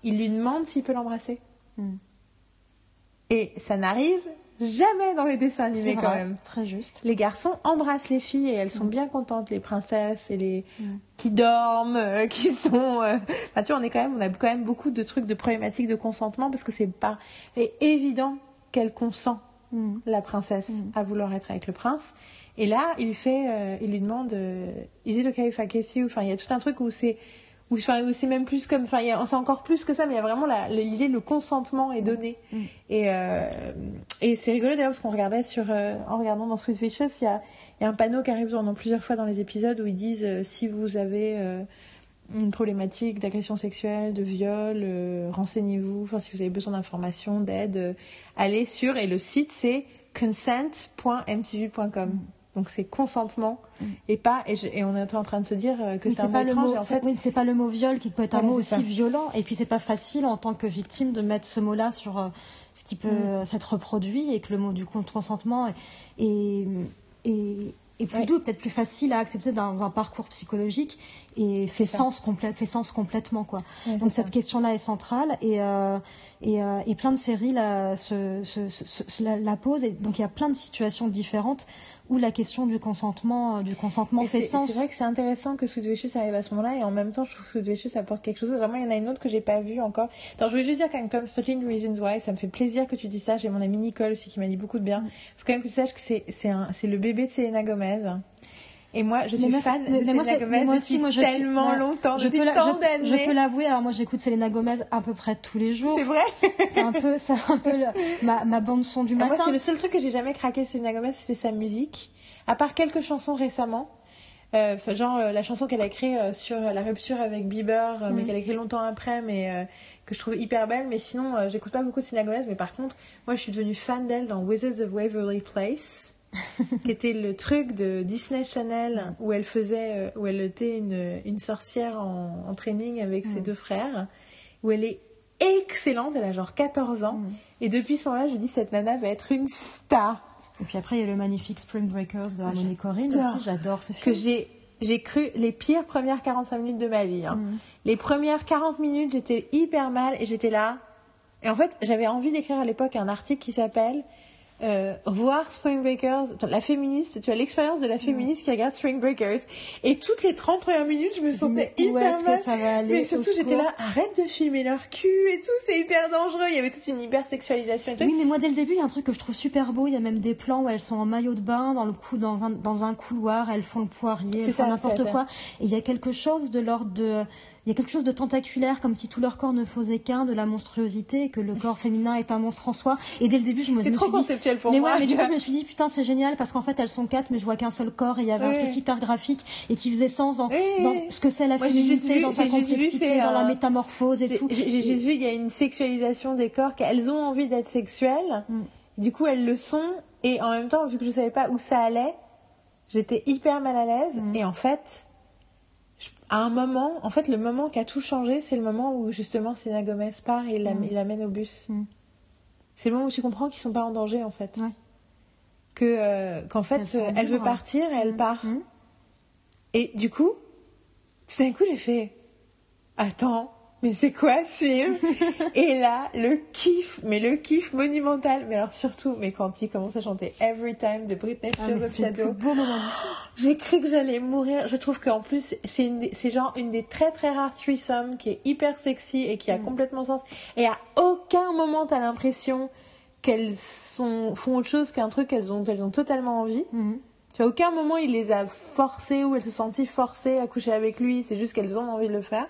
Speaker 1: il lui demande s'il peut l'embrasser. Hmm. Et ça n'arrive jamais dans les dessins animés quand même.
Speaker 2: Très juste.
Speaker 1: Les garçons embrassent les filles et elles sont mm. bien contentes, les princesses et les mm. qui dorment, euh, qui sont. Euh, tu vois, on est quand même, on a quand même beaucoup de trucs de problématiques de consentement parce que c'est pas évident qu'elle consent mm. la princesse à vouloir être avec le prince. Et là, il fait, euh, il lui demande, is it okay if I kiss you? Enfin, il y a tout un truc où c'est ou c'est même plus comme enfin c'est encore plus que ça mais il y a vraiment l'idée le consentement est donné mm. et euh, et c'est rigolo d'ailleurs parce qu'on regardait sur euh, en regardant dans Sweet Vicious il y a, y a, un panneau qui arrive dans plusieurs fois dans les épisodes où ils disent euh, si vous avez une problématique d'agression sexuelle, de viol, renseignez-vous. Enfin, si vous avez besoin d'informations, d'aide, allez sur et le site c'est consent.mtv.com. Donc c'est consentement mm. et pas et, on est en train de se dire euh, que c'est un
Speaker 2: pas
Speaker 1: le
Speaker 2: mot, c'est pas le mot viol qui peut être un mot aussi violent et puis c'est pas facile en tant que victime de mettre ce mot-là sur euh, ce qui peut mm. s'être reproduit et que le mot du consentement est, est, est plus doux, peut-être plus facile à accepter dans un parcours psychologique et fait sens, fait sens complètement. Quoi. Donc cette question-là est centrale et, euh, et, euh, et, plein de séries la, se, se, la, la, posent. Et donc il y a plein de situations différentes où la question du consentement, euh, du consentement fait sens.
Speaker 1: C'est vrai que c'est intéressant que Sweet Vicious arrive à ce moment-là et en même temps je trouve que Sweet Vicious apporte quelque chose. Vraiment il y en a une autre que j'ai pas vue encore. Alors je voulais juste dire quand même comme 13 Reasons Why, ça me fait plaisir que tu dis ça. J'ai mon amie Nicole aussi qui m'a dit beaucoup de bien. Il faut quand même que tu saches que c'est le bébé de Selena Gomez. Et moi, je suis fan de Selena Gomez moi aussi, moi, je tellement longtemps, je peux tant d'années.
Speaker 2: Je peux l'avouer. Alors moi, j'écoute Selena Gomez à peu près tous les jours.
Speaker 1: C'est vrai?
Speaker 2: c'est un peu, c'est un peu ma, ma bande son du matin.
Speaker 1: Moi, c'est le seul truc que j'ai jamais craqué Selena Gomez, c'était sa musique. À part quelques chansons récemment. Euh, genre euh, la chanson qu'elle a écrite euh, sur la rupture avec Bieber, mais mm. qu'elle a écrit longtemps après, mais que je trouve hyper belle. Mais sinon, j'écoute pas beaucoup Selena Gomez. Mais par contre, moi, je suis devenue fan d'elle dans Wizards of Waverly Place. Qui était le truc de Disney Channel où elle faisait, euh, où elle était une, une sorcière en, en, training avec ses mm. deux frères, où elle est excellente, elle a genre 14 ans. Mm. Et depuis ce moment-là, je dis cette nana va être une star.
Speaker 2: Et puis après, il y a le magnifique Spring Breakers de Harmony Corinne aussi, j'adore ce film.
Speaker 1: Que j'ai j'ai cru les pires premières 45 minutes de ma vie. Hein. Mm. Les premières 40 minutes, j'étais hyper mal et j'étais là. Et en fait, j'avais envie d'écrire à l'époque un article qui s'appelle euh, voir Spring Breakers, la féministe, tu as l'expérience de la féministe qui regarde Spring Breakers. Et toutes les 30 premières minutes, je me sentais hyper mal.
Speaker 2: Que ça va aller
Speaker 1: mais surtout, j'étais là, arrête de filmer leur cul et tout, c'est hyper dangereux. Il y avait toute une hypersexualisation et tout.
Speaker 2: Oui, mais moi, dès le début, il y a un truc que je trouve super beau. Il y a même des plans où elles sont en maillot de bain, dans le cou, dans un, dans un couloir, elles font le poirier, elles font n'importe quoi. Et il y a quelque chose de l'ordre de, il y a quelque chose de tentaculaire, comme si tout leur corps ne faisait qu'un de la monstruosité, que le corps féminin est un monstre en soi. Et dès le début, je me, suis
Speaker 1: trop
Speaker 2: conceptuel
Speaker 1: pour
Speaker 2: mais
Speaker 1: moi.
Speaker 2: Ouais, mais du coup, je me suis dit, putain, c'est génial, parce qu'en fait, elles sont quatre, mais je vois qu'un seul corps, et il y avait un truc hyper graphique, et qui faisait sens dans, dans ce que c'est la féminité, dans sa complexité, dans la métamorphose et tout.
Speaker 1: J'ai vu, il y a une sexualisation des corps, qu'elles ont envie d'être sexuelles, mm. du coup, elles le sont, et en même temps, vu que je savais pas où ça allait, j'étais hyper mal à l'aise, mm. et en fait, à un moment, en fait, le moment qui a tout changé, c'est le moment où justement Selena Gomez part et il mm. l'amène au bus. Mm. C'est le moment où tu comprends qu'ils sont pas en danger, en fait. Que euh, qu'en fait, elle veut partir et elle mm. part. Et du coup, tout d'un coup, j'ai fait Attends, mais c'est quoi film Et là, le kiff, mais le kiff monumental. Mais alors surtout, mais quand il commence à chanter Every Time de Britney ah, Spears of Shadow, j'ai cru que j'allais mourir. Je trouve qu'en plus, c'est genre une des très très rares threesomes qui est hyper sexy et qui a mm. complètement sens. Et à aucun moment t'as l'impression qu'elles sont font autre chose qu'un truc qu'elles ont elles ont totalement envie. Mm. Tu vois, à aucun moment il les a forcées ou elles se sentent forcées à coucher avec lui. C'est juste qu'elles ont envie de le faire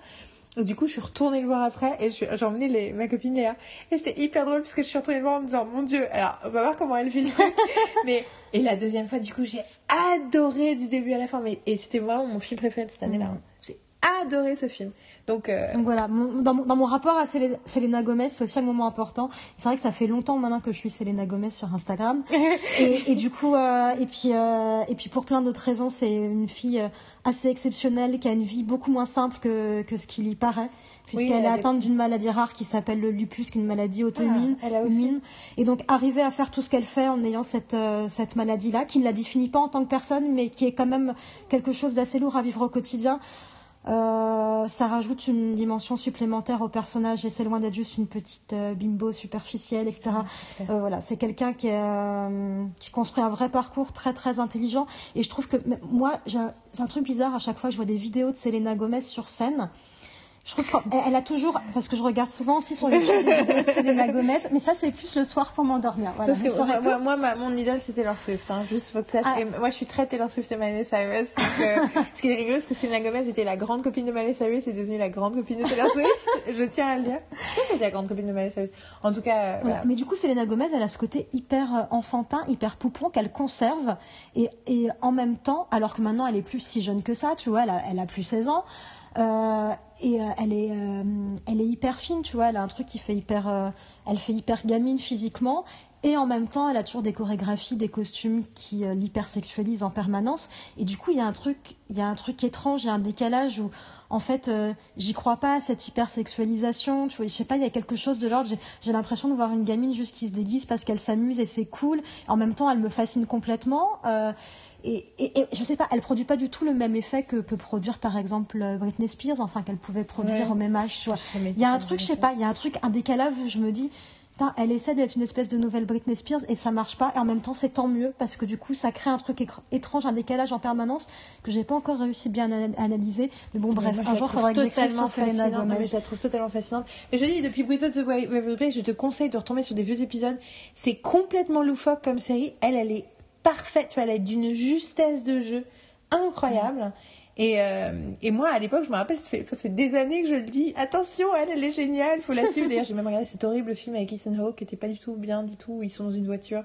Speaker 1: du coup, je suis retournée le voir après et j'ai emmené les, ma copine Léa. Et c'était hyper drôle parce que je suis retournée le voir en me disant, mon dieu, alors on va voir comment elle vit mais, et la deuxième fois, du coup, j'ai adoré du début à la fin. Mais, et c'était vraiment mon film préféré de cette année-là. Mm. J'ai adoré ce film. Donc, euh,
Speaker 2: Donc voilà, mon- dans, mon, dans mon rapport à Selena, Gomez, c'est aussi un moment important. C'est vrai que ça fait longtemps maintenant que je suis Selena Gomez sur Instagram. et, et du coup, euh, et, puis, euh, et puis pour plein d'autres raisons, c'est une fille euh, assez exceptionnelle qui a une vie beaucoup moins simple que, que ce qu'il y paraît. Puisqu'elle
Speaker 1: elle
Speaker 2: est atteinte d'une maladie rare qui s'appelle le lupus, qui est une maladie auto-immune.
Speaker 1: Ah.
Speaker 2: Et donc arriver à faire tout ce qu'elle fait en ayant cette, euh, cette maladie-là, qui ne la définit pas en tant que personne, mais qui est quand même quelque chose d'assez lourd à vivre au quotidien. Euh, ça rajoute une dimension supplémentaire au personnage et c'est loin d'être juste une petite euh, bimbo superficielle, etc. Euh, voilà, c'est quelqu'un qui, euh, qui construit un vrai parcours très très intelligent et je trouve que moi, j'ai un- c'est un truc bizarre à chaque fois que je vois des vidéos de Selena Gomez sur scène. Je trouve qu'elle elle a toujours, parce que je regarde souvent aussi sur des vidéos de Selena Gomez, mais ça c'est plus le soir pour m'endormir. Voilà,
Speaker 1: Parce que moi,
Speaker 2: tout.
Speaker 1: moi, moi, ma- mon idole c'était Taylor Swift, hein, juste faut que ça.
Speaker 2: Ah.
Speaker 1: Et moi je suis très Taylor Swift et Miley Cyrus. Donc, euh, ce qui est rigolo, c'est que Selena Gomez était la grande copine de Miley Cyrus et est devenue la grande copine de Taylor Swift. je tiens à le dire. Je pense que c'était la grande copine de Miley Cyrus. En tout cas, euh,
Speaker 2: Voilà.
Speaker 1: voilà.
Speaker 2: Mais du coup, Selena Gomez, elle a ce côté hyper euh, enfantin, hyper poupon qu'elle conserve. Et, et en même temps, alors que maintenant elle est plus si jeune que ça, tu vois, elle a, elle a plus 16 ans. Euh, et euh, elle est, euh, elle est hyper fine, tu vois. Elle a un truc qui fait hyper, elle fait hyper gamine physiquement. Et en même temps, elle a toujours des chorégraphies, des costumes qui euh, l'hypersexualisent en permanence. Et du coup, il y a un truc, il y a un truc étrange, il y a un décalage où, en fait, j'y crois pas à cette hypersexualisation. Tu vois, je sais pas, il y a quelque chose de l'ordre. J'ai, l'impression de voir une gamine juste qui se déguise parce qu'elle s'amuse et c'est cool. En même temps, elle me fascine complètement. Et, et, et je sais pas, elle produit pas du tout le même effet que peut produire par exemple euh, Britney Spears, enfin qu'elle pouvait produire
Speaker 1: Ouais.
Speaker 2: au même âge, tu vois. Il y a un truc, je
Speaker 1: mais
Speaker 2: sais pas, il y a un truc, un décalage où je me dis, elle essaie d'être une espèce de nouvelle Britney Spears et ça marche pas. Et en même temps, c'est tant mieux parce que du coup, ça crée un truc étrange, un décalage en permanence que j'ai pas encore réussi bien à analyser. Mais bon, bref,
Speaker 1: Mais moi, je
Speaker 2: un jour,
Speaker 1: trouve
Speaker 2: faudrait que j'écrive sur Selena Gomez.
Speaker 1: je la trouve totalement fascinante. Mais je dis, depuis Without the Way Place, je te conseille de retomber sur des vieux épisodes. C'est complètement loufoque comme série. Elle, elle est parfaite. Tu vois, elle est d'une justesse de jeu incroyable. Et, euh, et moi, à l'époque, je me rappelle, ça fait, des années que je le dis. Attention, elle, elle est géniale, faut la suivre. D'ailleurs, j'ai même regardé cet horrible film avec Ethan Hawke qui était pas du tout bien du tout. Ils sont dans une voiture.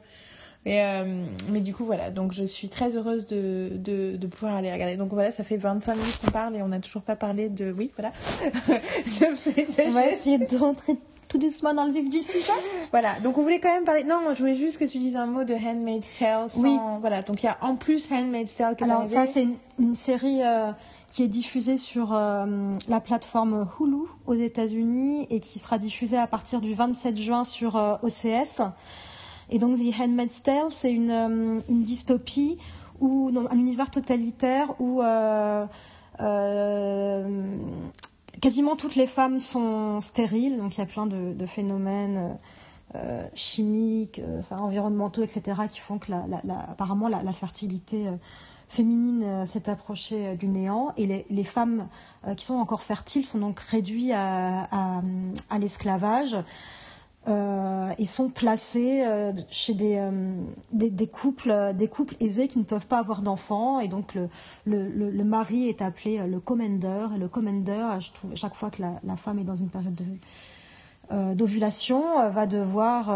Speaker 1: Mais, euh, mais du coup, voilà. Donc, je suis très heureuse de, de, pouvoir aller regarder. Donc, voilà, ça fait 25 minutes qu'on parle et on n'a toujours pas parlé de. Oui, voilà. de
Speaker 2: On va essayer d'entrer tout doucement dans le vif du sujet.
Speaker 1: Voilà. Donc, on voulait quand même parler. Non, je voulais juste que tu dises un mot de Handmaid's Tale. Sans...
Speaker 2: Oui.
Speaker 1: Voilà. Donc, il y a en plus Handmaid's Tale qui est
Speaker 2: Alors ça, c'est une, une série euh, qui est diffusée sur euh, la plateforme Hulu aux États-Unis et qui sera diffusée à partir du 27 juin sur euh, OCS. Et donc The Handmaid's Tale, c'est une, une dystopie ou dans un univers totalitaire où euh, euh, quasiment toutes les femmes sont stériles. Donc il y a plein de, phénomènes. euh, chimiques, euh, environnementaux, etc., qui font que la, apparemment la, fertilité euh, féminine euh, s'est approchée euh, du néant et les, femmes euh, qui sont encore fertiles sont donc réduites à l'esclavage euh, et sont placées euh, chez des, euh, couples, euh, des couples aisés qui ne peuvent pas avoir d'enfants. Et donc le, mari est appelé le commander. Et le commander, chaque fois que la, la femme est dans une période de d'ovulation va devoir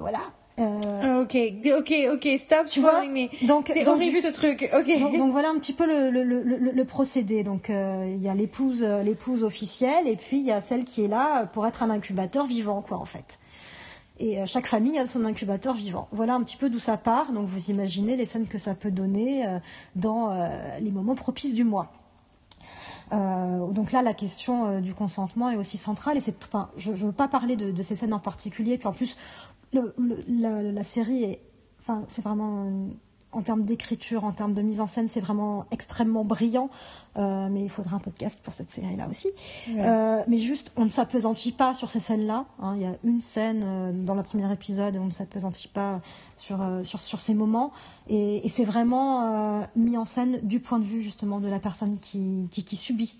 Speaker 2: voilà euh,
Speaker 1: Ah, Ok, ok, ok, stop
Speaker 2: Tu vois donc
Speaker 1: C'est horrible ce truc. Ok.
Speaker 2: donc, donc voilà un petit peu le, le, le, procédé. Donc euh, il y a l'épouse euh, l'épouse officielle et puis il y a celle qui est là pour être un incubateur vivant quoi en fait. Et euh, chaque famille a son incubateur vivant. Voilà un petit peu d'où ça part. Donc vous imaginez les scènes que ça peut donner dans les moments propices du mois. Euh, donc là, la question euh, du consentement est aussi centrale. Et c'est, enfin, je ne veux pas parler de, de ces scènes en particulier. Puis en plus, le- le- la, la série est, enfin, c'est vraiment en termes d'écriture, en termes de mise en scène, c'est vraiment extrêmement brillant. Euh, mais il faudra un podcast pour cette série-là aussi.
Speaker 1: Ouais.
Speaker 2: Euh, mais juste, on ne s'apesantit pas sur ces scènes-là. hein. Il y a une scène euh, dans le premier épisode on ne s'apesantit pas sur, sur, sur ces moments. Et, et c'est vraiment mis en scène du point de vue justement de la personne qui, qui, qui subit.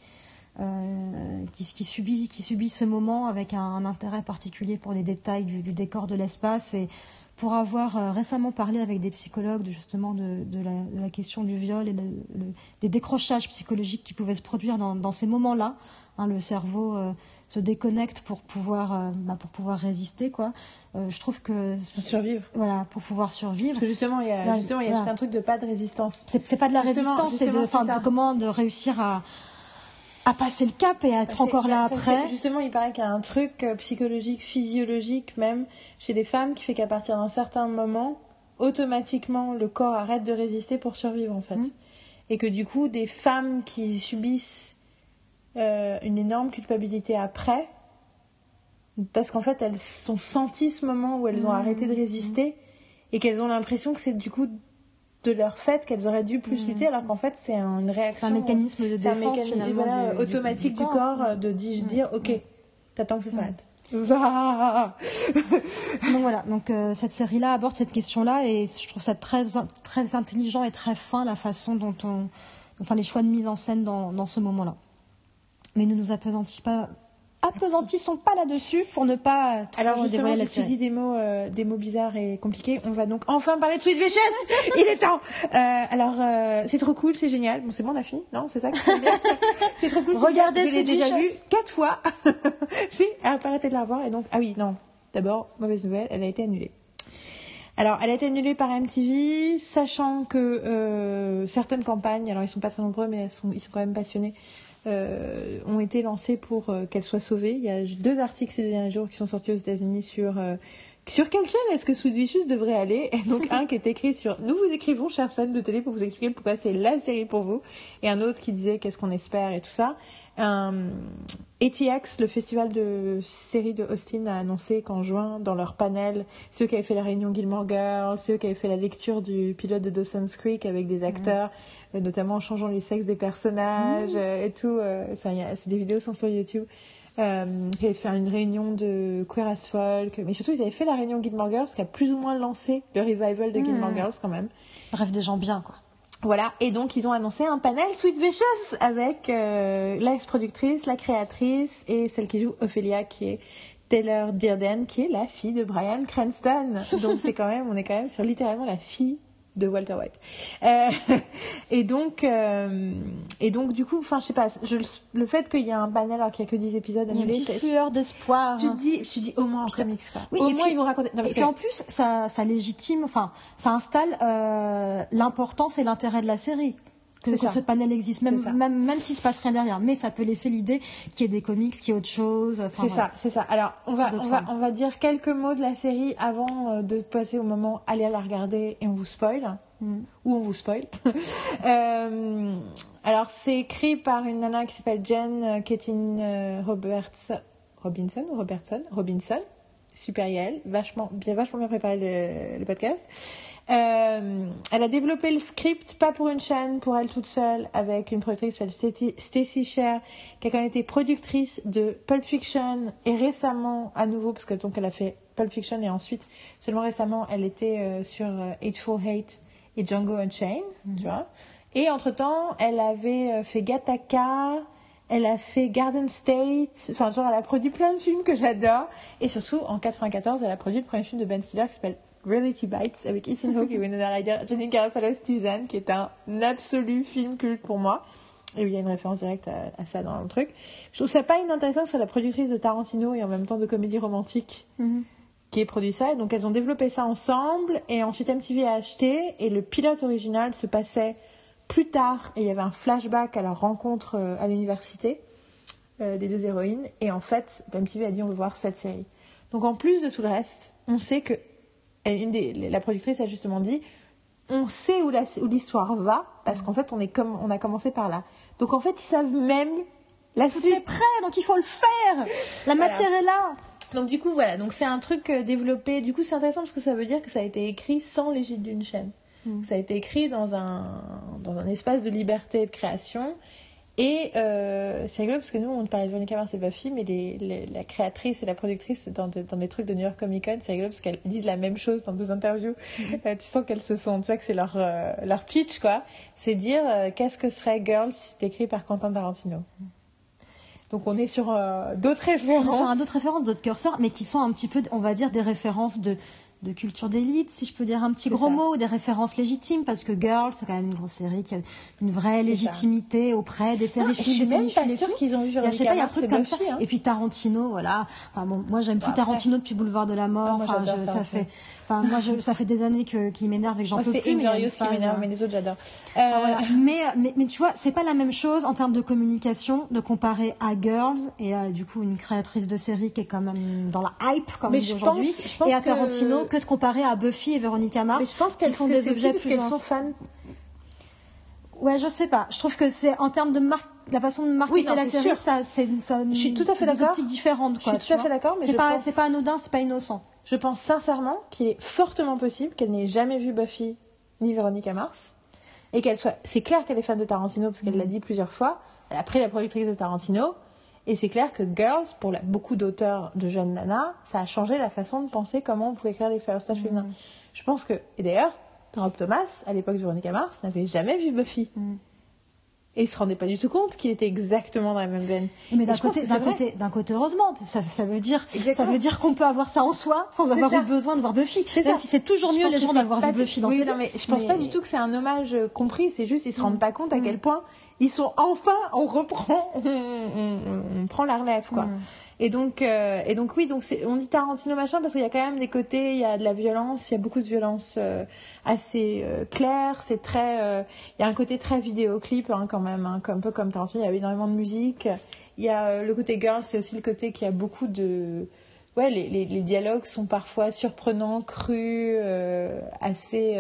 Speaker 2: Euh, qui, qui, subit, qui subit ce moment avec un, un intérêt particulier pour les détails du, du décor de l'espace et pour avoir euh, récemment parlé avec des psychologues de, justement de, de, la, de la question du viol et le- le- des décrochages psychologiques qui pouvaient se produire dans, dans ces moments-là. Hein, le cerveau euh, se déconnecte pour pouvoir, euh, bah, pour pouvoir résister. Quoi. Euh, je trouve que
Speaker 1: Pour survivre.
Speaker 2: voilà, pour pouvoir survivre,
Speaker 1: Parce que justement, il y a,
Speaker 2: Là,
Speaker 1: justement, il y a
Speaker 2: voilà.
Speaker 1: tout un truc de pas de résistance.
Speaker 2: c'est c'est pas de la
Speaker 1: Justement,
Speaker 2: résistance, c'est de,
Speaker 1: c'est
Speaker 2: de comment de réussir à à passer le cap et à être encore là après.
Speaker 1: Justement, il paraît qu'il y a un truc euh, psychologique, physiologique même chez les femmes qui fait qu'à partir d'un certain moment, automatiquement, le corps arrête de résister pour survivre en fait.
Speaker 2: Mhm.
Speaker 1: Et que du coup, des femmes qui subissent euh, une énorme culpabilité après, parce qu'en fait, elles sont senties ce moment où elles ont
Speaker 2: Mhm.
Speaker 1: arrêté de résister et qu'elles ont l'impression que c'est du coup de leur fait qu'elles auraient dû plus
Speaker 2: Mhm.
Speaker 1: lutter, alors qu'en fait, c'est une
Speaker 2: C'est
Speaker 1: réaction.
Speaker 2: un mécanisme de
Speaker 1: C'est un
Speaker 2: défense
Speaker 1: mécanisme voilà,
Speaker 2: du-
Speaker 1: automatique du, corps, de se dire ok, t'attends que ça s'arrête. Va
Speaker 2: Donc voilà, donc euh, cette série-là aborde cette question-là et je trouve ça très très intelligent et très fin la façon dont on, enfin les choix de mise en scène dans, dans ce moment-là. Mais ne nous apesantissons pas, apesantissons pas là-dessus pour ne pas trop
Speaker 1: Alors justement,
Speaker 2: la
Speaker 1: tu dis des mots, euh, des mots bizarres et compliqués. On va donc enfin parler de Sweet Vicious. Il est temps. Euh, alors euh, c'est trop cool, c'est génial. Bon, c'est bon, on a fini Non, c'est ça. que c'est trop cool.
Speaker 2: Regardez.
Speaker 1: Je l'ai déjà vu quatre fois. J'ai arrêté de la revoir et donc ah oui non. D'abord mauvaise nouvelle, elle a été annulée. Alors, elle a été annulée par MTV, sachant que certaines campagnes, alors ils sont pas très nombreux, mais elles sont, ils sont quand même passionnés, euh, ont été lancées pour euh, qu'elle soit sauvée. Il y a deux articles ces derniers jours qui sont sortis aux États-Unis sur euh, sur quelle chaîne est-ce que Sweet Vicious devrait aller? Et donc un qui est écrit sur Nous vous écrivons, chère scène de télé, pour vous expliquer pourquoi c'est la série pour vous, et un autre qui disait qu'est-ce qu'on espère et tout ça. Un, ATX, le festival de séries de Austin, a annoncé qu'en juin, dans leur panel, ceux qui avaient fait la réunion Gilmore Girls, ceux qui avaient fait la lecture du pilote de Dawson's Creek avec des acteurs, euh, notamment en changeant les sexes des personnages euh, et tout. euh, c'est des vidéos sont sur YouTube. Euh, qui avaient fait une réunion de Queer as Folk, mais surtout ils avaient fait la réunion Gilmore Girls qui a plus ou moins lancé le revival de Gilmore
Speaker 2: Mhm.
Speaker 1: Girls quand même.
Speaker 2: Bref, des gens bien quoi.
Speaker 1: Voilà, et donc ils ont annoncé un panel Sweet Vicious avec euh, l'ex-productrice, la créatrice et celle qui joue Ophelia qui est Taylor Dearden qui est la fille de Brian Cranston. Donc c'est quand même, on est quand même sur littéralement la fille de Walter White. Euh, et donc, euh, et donc du coup, enfin je sais pas, je, le fait qu'il y a un panel alors qu'il y a que 10 épisodes
Speaker 2: Il y a une
Speaker 1: annulés, c'est-
Speaker 2: lueur d'espoir.
Speaker 1: tu te dis, tu dis au moins en comics quoi.
Speaker 2: Oui,
Speaker 1: au
Speaker 2: et
Speaker 1: moins
Speaker 2: puis-
Speaker 1: ils vont raconter. Non, parce
Speaker 2: Et puis
Speaker 1: que-
Speaker 2: en plus, ça, ça légitime, enfin, ça installe euh, l'importance et l'intérêt de la série. Que, ce panel existe, même, même, même s'il se passe rien derrière. Mais ça peut laisser l'idée qu'il y ait des comics, qu'il y ait autre chose. enfin,
Speaker 1: C'est
Speaker 2: voilà.
Speaker 1: ça, c'est ça. Alors, on va, on, va, on va dire quelques mots de la série avant euh, de passer au moment allez la regarder et on vous spoil.
Speaker 2: Mm.
Speaker 1: Ou on vous spoil. Euh, alors, c'est écrit par une nana qui s'appelle Jen euh, Ketin Roberts, Robinson ou Robertson Robinson. Super Yael, vachement bien, vachement bien préparé le, le podcast. Euh, elle a développé le script, pas pour une chaîne, pour elle toute seule, avec une productrice qui s'appelle Stacey- Stacey Sher, qui a quand même été productrice de Pulp Fiction et récemment, à nouveau, parce que donc elle a fait Pulp Fiction et ensuite, seulement récemment, elle était euh, sur euh, Hateful Hate et Django Unchained, tu vois. Et entre-temps, elle avait euh, fait Gattaca, elle a fait Garden State, enfin genre elle a produit plein de films que j'adore. Et surtout, en 94, elle a produit le premier film de Ben Stiller qui s'appelle Reality Bites avec Ethan Hawke et Winona Ryder, Jenny Garofalo, Suzanne, qui est un absolu film culte pour moi. Et où il y a une référence directe à, à ça dans le truc. Je trouve ça pas inintéressant que ce soit la productrice de Tarantino et en même temps de comédie romantique
Speaker 2: Mhm.
Speaker 1: qui ait produit ça. Et donc elles ont développé ça ensemble et ensuite MTV a acheté et le pilote original se passait plus tard et il y avait un flashback à leur rencontre euh, à l'université euh, des deux héroïnes et en fait MTV a dit on veut voir cette série. Donc en plus de tout le reste, on sait que et une des, la productrice a justement dit on sait où l'histoire va parce qu'en fait on est comme on a commencé par là. Donc en fait ils savent même la
Speaker 2: Tout
Speaker 1: suite.
Speaker 2: est prêt, donc il faut le faire. La matière est là.
Speaker 1: Donc du coup voilà, donc c'est un truc euh, développé. Du coup c'est intéressant parce que ça veut dire que ça a été écrit sans l'égide d'une chaîne.
Speaker 2: Mm.
Speaker 1: Ça a été écrit dans un dans un espace de liberté et de création. Et euh, c'est rigolo parce que nous on parlait de Veronica Mars et Buffy, mais les, les- la créatrice et la productrice dans, de- dans les trucs de New York Comic Con, c'est rigolo parce qu'elles disent la même chose dans deux interviews. Euh, tu sens qu'elles se sont, tu vois que c'est leur euh, leur pitch quoi. C'est dire euh, qu'est-ce que serait Girls si c'était écrit par Quentin Tarantino? Donc on est sur d'autres
Speaker 2: On est
Speaker 1: références.
Speaker 2: sur d'autres références, d'autres curseurs, mais qui sont un petit peu, on va dire, des références de de culture d'élite, si je peux dire un petit
Speaker 1: C'est
Speaker 2: gros
Speaker 1: ça.
Speaker 2: mot, des références légitimes, parce que Girls, c'est quand même une grosse série qui a une vraie
Speaker 1: ça.
Speaker 2: légitimité auprès des séries
Speaker 1: Non, je suis même pas qu'ils ont
Speaker 2: a, je sais pas, il y a un truc comme ça.
Speaker 1: Hein.
Speaker 2: Et puis Tarantino, voilà. Enfin bon, moi j'aime plus
Speaker 1: Bon, après-
Speaker 2: Tarantino depuis Boulevard de la Mort.
Speaker 1: Ah, moi,
Speaker 2: enfin, je- ça fait, enfin moi je, ça fait des années que qu'il m'énerve et que j'en peux
Speaker 1: c'est
Speaker 2: plus.
Speaker 1: Inglorious qui m'énerve,
Speaker 2: euh,
Speaker 1: mais les autres j'adore.
Speaker 2: ah,
Speaker 1: Euh,
Speaker 2: voilà. mais, mais, mais tu vois, c'est pas la même chose en termes de communication de comparer à Girls et à du coup une créatrice de série qui est quand même dans la hype comme aujourd'hui et à Tarantino que de comparer à Buffy et Veronica Mars
Speaker 1: mais je pense qu'elles
Speaker 2: sont
Speaker 1: que
Speaker 2: des objets plus
Speaker 1: qu'elles sont fans.
Speaker 2: Ouais, je sais pas. Je trouve que c'est en termes de marque, la façon de marketer
Speaker 1: Oui, non,
Speaker 2: la série,
Speaker 1: sûr.
Speaker 2: ça, c'est, ça,
Speaker 1: Je suis tout à fait d'accord.
Speaker 2: optiques différentes.
Speaker 1: Je
Speaker 2: Quoi,
Speaker 1: suis
Speaker 2: tu
Speaker 1: tout à fait d'accord, mais
Speaker 2: C'est
Speaker 1: je
Speaker 2: pas,
Speaker 1: pense-
Speaker 2: c'est pas anodin, c'est pas innocent.
Speaker 1: Je pense sincèrement qu'il est fortement possible qu'elle n'ait jamais vu Buffy ni Veronica Mars et qu'elle soit. C'est clair qu'elle est fan de Tarantino parce qu'elle l'a dit plusieurs fois. Elle a pris la productrice de Tarantino et c'est clair que Girls, pour la- beaucoup d'auteurs de jeunes nanas, ça a changé la façon de penser comment on pouvait écrire les personnages féminins. Je pense que et d'ailleurs, Rob Thomas, à l'époque de Veronica Mars, n'avait jamais vu Buffy. Et il se rendait pas du tout compte qu'il était exactement dans la même veine.
Speaker 2: Mais d'un côté,
Speaker 1: que c'est
Speaker 2: d'un
Speaker 1: vrai.
Speaker 2: côté, d'un côté, heureusement, ça, ça veut dire, ça
Speaker 1: Exactement.
Speaker 2: veut dire qu'on peut avoir ça en soi sans avoir
Speaker 1: ça.
Speaker 2: eu besoin de voir Buffy.
Speaker 1: C'est
Speaker 2: Même
Speaker 1: ça.
Speaker 2: si c'est toujours
Speaker 1: Je
Speaker 2: mieux les gens d'avoir vu Buffy dans
Speaker 1: oui,
Speaker 2: ces
Speaker 1: non, mais je pense pas du tout que c'est un hommage compris. C'est juste ils se rendent pas compte à quel point ils sont enfin on reprend on, on- on prend la relève quoi.
Speaker 2: Mm.
Speaker 1: Et donc euh, et donc oui donc on dit Tarantino machin parce qu'il y a quand même des côtés il y a de la violence il y a beaucoup de violence euh, assez euh, claire c'est très il y a un côté très vidéoclip hein, quand même hein, un peu comme Tarantino il y a énormément de musique il y a le côté girl c'est aussi le côté qui a beaucoup de ouais les, les, les dialogues sont parfois surprenants crus assez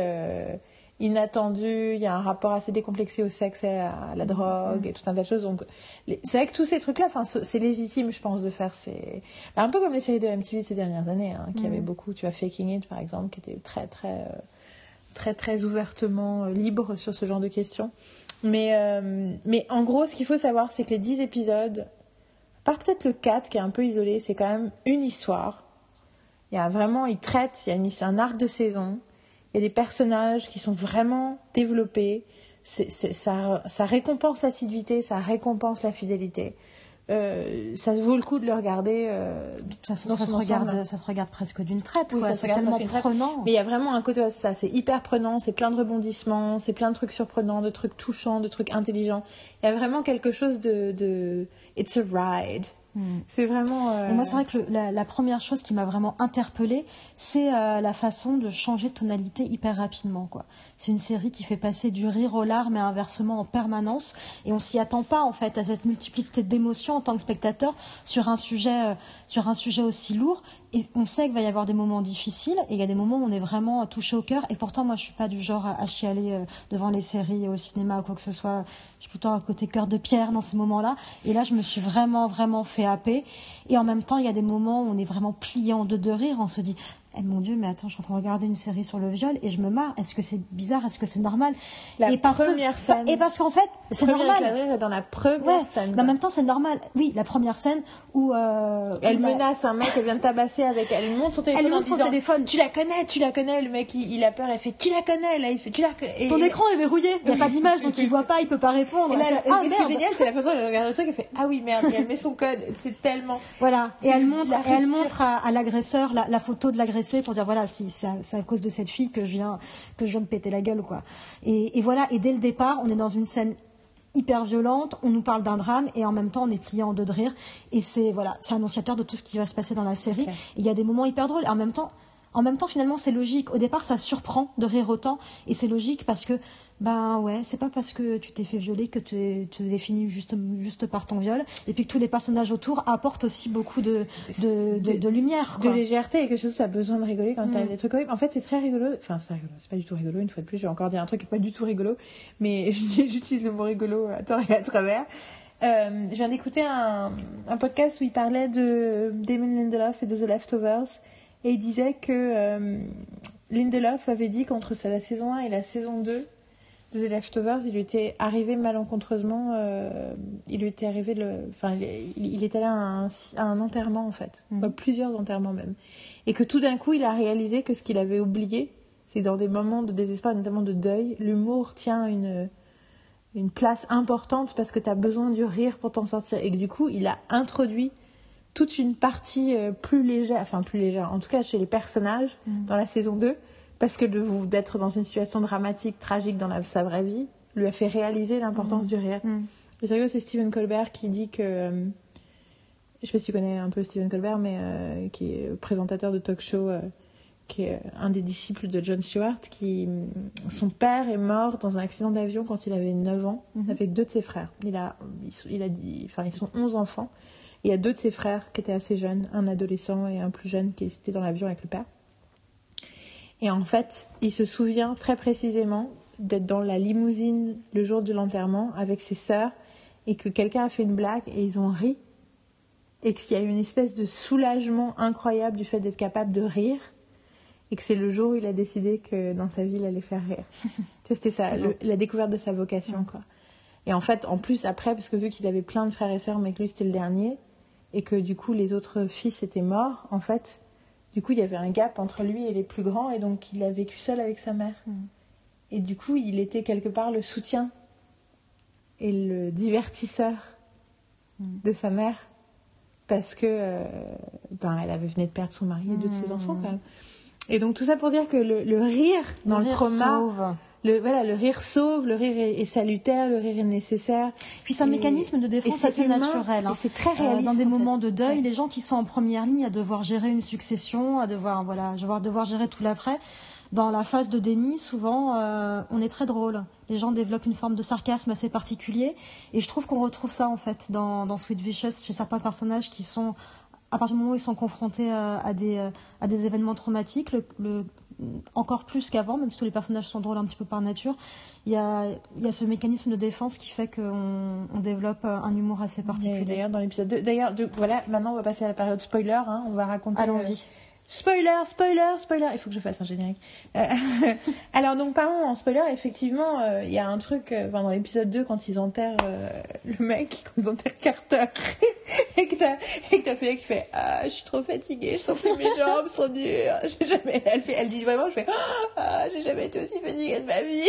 Speaker 1: inattendus il y a un rapport assez décomplexé au sexe et à la drogue et tout un tas de choses donc c'est vrai que tous ces trucs là enfin c'est légitime je pense de faire ces un peu comme les séries de MTV de ces dernières années hein, qui
Speaker 2: Mhm.
Speaker 1: avaient beaucoup tu as Faking It par exemple qui était très très euh, très très ouvertement euh, libre sur ce genre de questions. Mais, euh, mais en gros, ce qu'il faut savoir, c'est que les 10 épisodes, à part peut-être le 4 qui est un peu isolé, c'est quand même une histoire. Il y a vraiment, il traite, il y a une- un arc de saison, il y a des personnages qui sont vraiment développés, ça, ça récompense l'assiduité, ça récompense la fidélité. Euh, ça vaut le coup de le regarder. euh,
Speaker 2: De toute façon, ça se, regarde,
Speaker 1: ensemble.
Speaker 2: ça se regarde presque d'une traite.
Speaker 1: Oui,
Speaker 2: quoi.
Speaker 1: ça se
Speaker 2: C'est tellement prenant.
Speaker 1: Mais il y a vraiment un côté, c'est ça, c'est hyper prenant, c'est plein de rebondissements, c'est plein de trucs surprenants, de trucs touchants, de trucs intelligents. Il y a vraiment quelque chose de. de... It's a ride.
Speaker 2: Hmm.
Speaker 1: C'est vraiment. euh,
Speaker 2: Et moi, c'est vrai que le- la, la première chose qui m'a vraiment interpellée, c'est euh, la façon de changer de tonalité hyper rapidement. quoi. C'est une série qui fait passer du rire aux larmes et inversement en permanence. Et on s'y attend pas, en fait, à cette multiplicité d'émotions en tant que spectateur sur un sujet, euh, sur un sujet aussi lourd. Et on sait qu'il va y avoir des moments difficiles et il y a des moments où on est vraiment touché au cœur. Et pourtant, moi, je suis pas du genre à, à chialer euh, devant les séries, au cinéma ou quoi que ce soit. Je suis plutôt un côté cœur de pierre dans ces moments-là. Et là, je me suis vraiment, vraiment fait happer. Et en même temps, il y a des moments où on est vraiment plié en deux de rire. On se dit, eh, mon Dieu, mais attends, je suis en train de regarder une série sur le viol et je me marre. Est-ce que c'est bizarre? Est-ce que c'est normal?
Speaker 1: La
Speaker 2: et parce
Speaker 1: première
Speaker 2: que,
Speaker 1: scène.
Speaker 2: Et parce qu'en fait, c'est normal.
Speaker 1: est dans la première
Speaker 2: Ouais,
Speaker 1: scène.
Speaker 2: mais en même temps, c'est normal. Oui, la première scène où. euh,
Speaker 1: Elle
Speaker 2: où la-
Speaker 1: menace un mec, elle vient de tabasser avec. Elle monte son téléphone.
Speaker 2: Elle monte son
Speaker 1: disant,
Speaker 2: téléphone.
Speaker 1: Tu la connais, tu la connais. Le mec, il, il a peur, elle fait Tu la connais. Là, il fait Tu la connais.
Speaker 2: Ton écran est verrouillé, il n'y a pas d'image, donc il voit pas, il peut pas répondre.
Speaker 1: Et là,
Speaker 2: ah
Speaker 1: ce qui est génial, c'est la façon elle regarde le truc, elle fait Ah oui, merde, et elle met son code. C'est tellement.
Speaker 2: Voilà, et elle montre, et elle montre à, l'agresseur la, photo de pour dire voilà, si c'est à, cause de cette fille que je viens que je viens de péter la gueule quoi. Et, et voilà, et dès le départ, on est dans une scène hyper violente, on nous parle d'un drame et en même temps on est plié en deux de rire et c'est voilà, c'est annonciateur de tout ce qui va se passer dans la série. il y a des moments hyper drôles. Et en même temps, en même temps finalement c'est logique. Au départ, ça surprend de rire autant et c'est logique parce que ben ouais, c'est pas parce que tu t'es fait violer que tu es fini juste, juste par ton viol. Et puis que tous les personnages autour apportent aussi beaucoup de, de, de, de lumière.
Speaker 1: de légèreté et que surtout tu as besoin de rigoler quand
Speaker 2: Mm.
Speaker 1: tu as des trucs horribles. En fait, c'est très rigolo. Enfin, c'est rigolo. C'est pas du tout rigolo. Une fois de plus, je vais encore dire un truc qui est pas du tout rigolo. Mais j'utilise le mot rigolo à tort et à travers. Euh, je viens d'écouter un, un podcast où il parlait de Damon Lindelof et de The Leftovers. Et il disait que euh, Lindelof avait dit qu'entre la saison 1 et la saison 2 de The Leftovers, il lui était arrivé malencontreusement. euh, il lui était arrivé le. Enfin, il, il était allé à un, à un enterrement en fait.
Speaker 2: Mhm.
Speaker 1: Plusieurs enterrements même et que tout d'un coup il a réalisé que ce qu'il avait oublié, c'est dans des moments de désespoir, notamment de deuil, l'humour tient une, une place importante parce que tu as besoin du rire pour t'en sortir et que du coup il a introduit toute une partie euh, plus légère, enfin plus légère, en tout cas chez les personnages
Speaker 2: Mm.
Speaker 1: dans la saison 2, parce que d'être dans une situation dramatique, tragique dans la- sa vraie vie, lui a fait réaliser l'importance
Speaker 2: Mm.
Speaker 1: du rire.
Speaker 2: Mm.
Speaker 1: Et c'est rigolo, c'est Stephen Colbert qui dit que. euh, je sais pas si tu connais un peu Stephen Colbert, mais euh, qui est présentateur de talk show, euh, qui est un des disciples de Jon Stewart, qui. Son père est mort dans un accident d'avion quand il avait 9 ans,
Speaker 2: Mhm.
Speaker 1: avec deux de ses frères. Il a, ils sont- il a dit, enfin, ils sont 11 enfants. Il y a deux de ses frères qui étaient assez jeunes, un adolescent et un plus jeune qui était dans l'avion avec le père. Et en fait, il se souvient très précisément d'être dans la limousine le jour de l'enterrement avec ses sœurs et que quelqu'un a fait une blague et ils ont ri et qu'il y a eu une espèce de soulagement incroyable du fait d'être capable de rire et que c'est le jour où il a décidé que dans sa vie il allait faire rire. C'était ça, le- la découverte de sa vocation quoi. Et en fait, en plus après, parce que vu qu'il avait plein de frères et sœurs, mais que lui c'était le dernier et que du coup les autres fils étaient morts, en fait, du coup il y avait un gap entre lui et les plus grands et donc il a vécu seul avec sa mère.
Speaker 2: Mm.
Speaker 1: Et du coup, il était quelque part le soutien et le divertisseur
Speaker 2: Mm.
Speaker 1: de sa mère parce que euh, ben, elle avait venait de perdre son mari et deux de ses
Speaker 2: Mm.
Speaker 1: enfants quand même. Et donc tout ça pour dire que le, le rire dans le,
Speaker 2: rire
Speaker 1: trauma,
Speaker 2: sauve.
Speaker 1: Le voilà, le rire sauve, le rire est, est salutaire, le rire est nécessaire.
Speaker 2: Puis c'est un
Speaker 1: Et-
Speaker 2: mécanisme de défense assez
Speaker 1: humain,
Speaker 2: naturel. hein.
Speaker 1: C'est très
Speaker 2: Euh,
Speaker 1: réaliste.
Speaker 2: dans des
Speaker 1: fait.
Speaker 2: moments de deuil,
Speaker 1: Ouais.
Speaker 2: les gens qui sont en première ligne à devoir gérer une succession, à devoir voilà, devoir, devoir gérer tout l'après. Dans la phase de déni, souvent, euh, on est très drôle. Les gens développent une forme de sarcasme assez particulier, et je trouve qu'on retrouve ça en fait dans, dans Sweet Vicious chez certains personnages qui sont, à partir du moment où ils sont confrontés euh, à des à des événements traumatiques, le, le- encore plus qu'avant, même si tous les personnages sont drôles un petit peu par nature, il y a, il y a ce mécanisme de défense qui fait qu'on on développe euh, un humour assez particulier.
Speaker 1: D'ailleurs, dans l'épisode 2. D'ailleurs, de- voilà, maintenant on va passer à la période spoiler. hein, on va raconter. euh,
Speaker 2: Allons-y.
Speaker 1: Spoiler, spoiler, spoiler. Il faut que je fasse un générique. Euh, alors, donc, parlons en spoiler. Effectivement, euh, il y a un truc euh, dans l'épisode 2 quand ils enterrent le mec, quand ils enterrent Carter, et que t'as et que t'as Félia qui fait Ah, je suis trop fatiguée, je sens plus mes jambes sont dures. J'ai jamais. Elle, fait, elle dit vraiment Je fais Ah, j'ai jamais été aussi fatiguée de ma vie.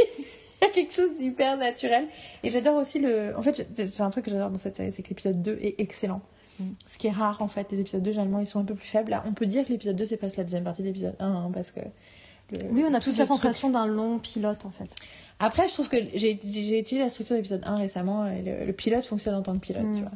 Speaker 1: Il y a quelque chose d'hyper naturel. Et j'adore aussi le. En fait, c'est un truc que j'adore dans cette série, c'est que l'épisode 2 est excellent.
Speaker 2: Mm.
Speaker 1: Ce qui est rare en fait, les épisodes 2 généralement ils sont un peu plus faibles. Là, on peut dire que l'épisode 2 c'est presque la deuxième partie de l'épisode 1 hein, parce que.
Speaker 2: Oui, on a
Speaker 1: tout
Speaker 2: tous
Speaker 1: le
Speaker 2: la sensation d'un long pilote en fait.
Speaker 1: Après, je trouve que j'ai utilisé la structure de l'épisode 1 récemment et le, le pilote fonctionne en tant que pilote,
Speaker 2: Mm.
Speaker 1: tu vois.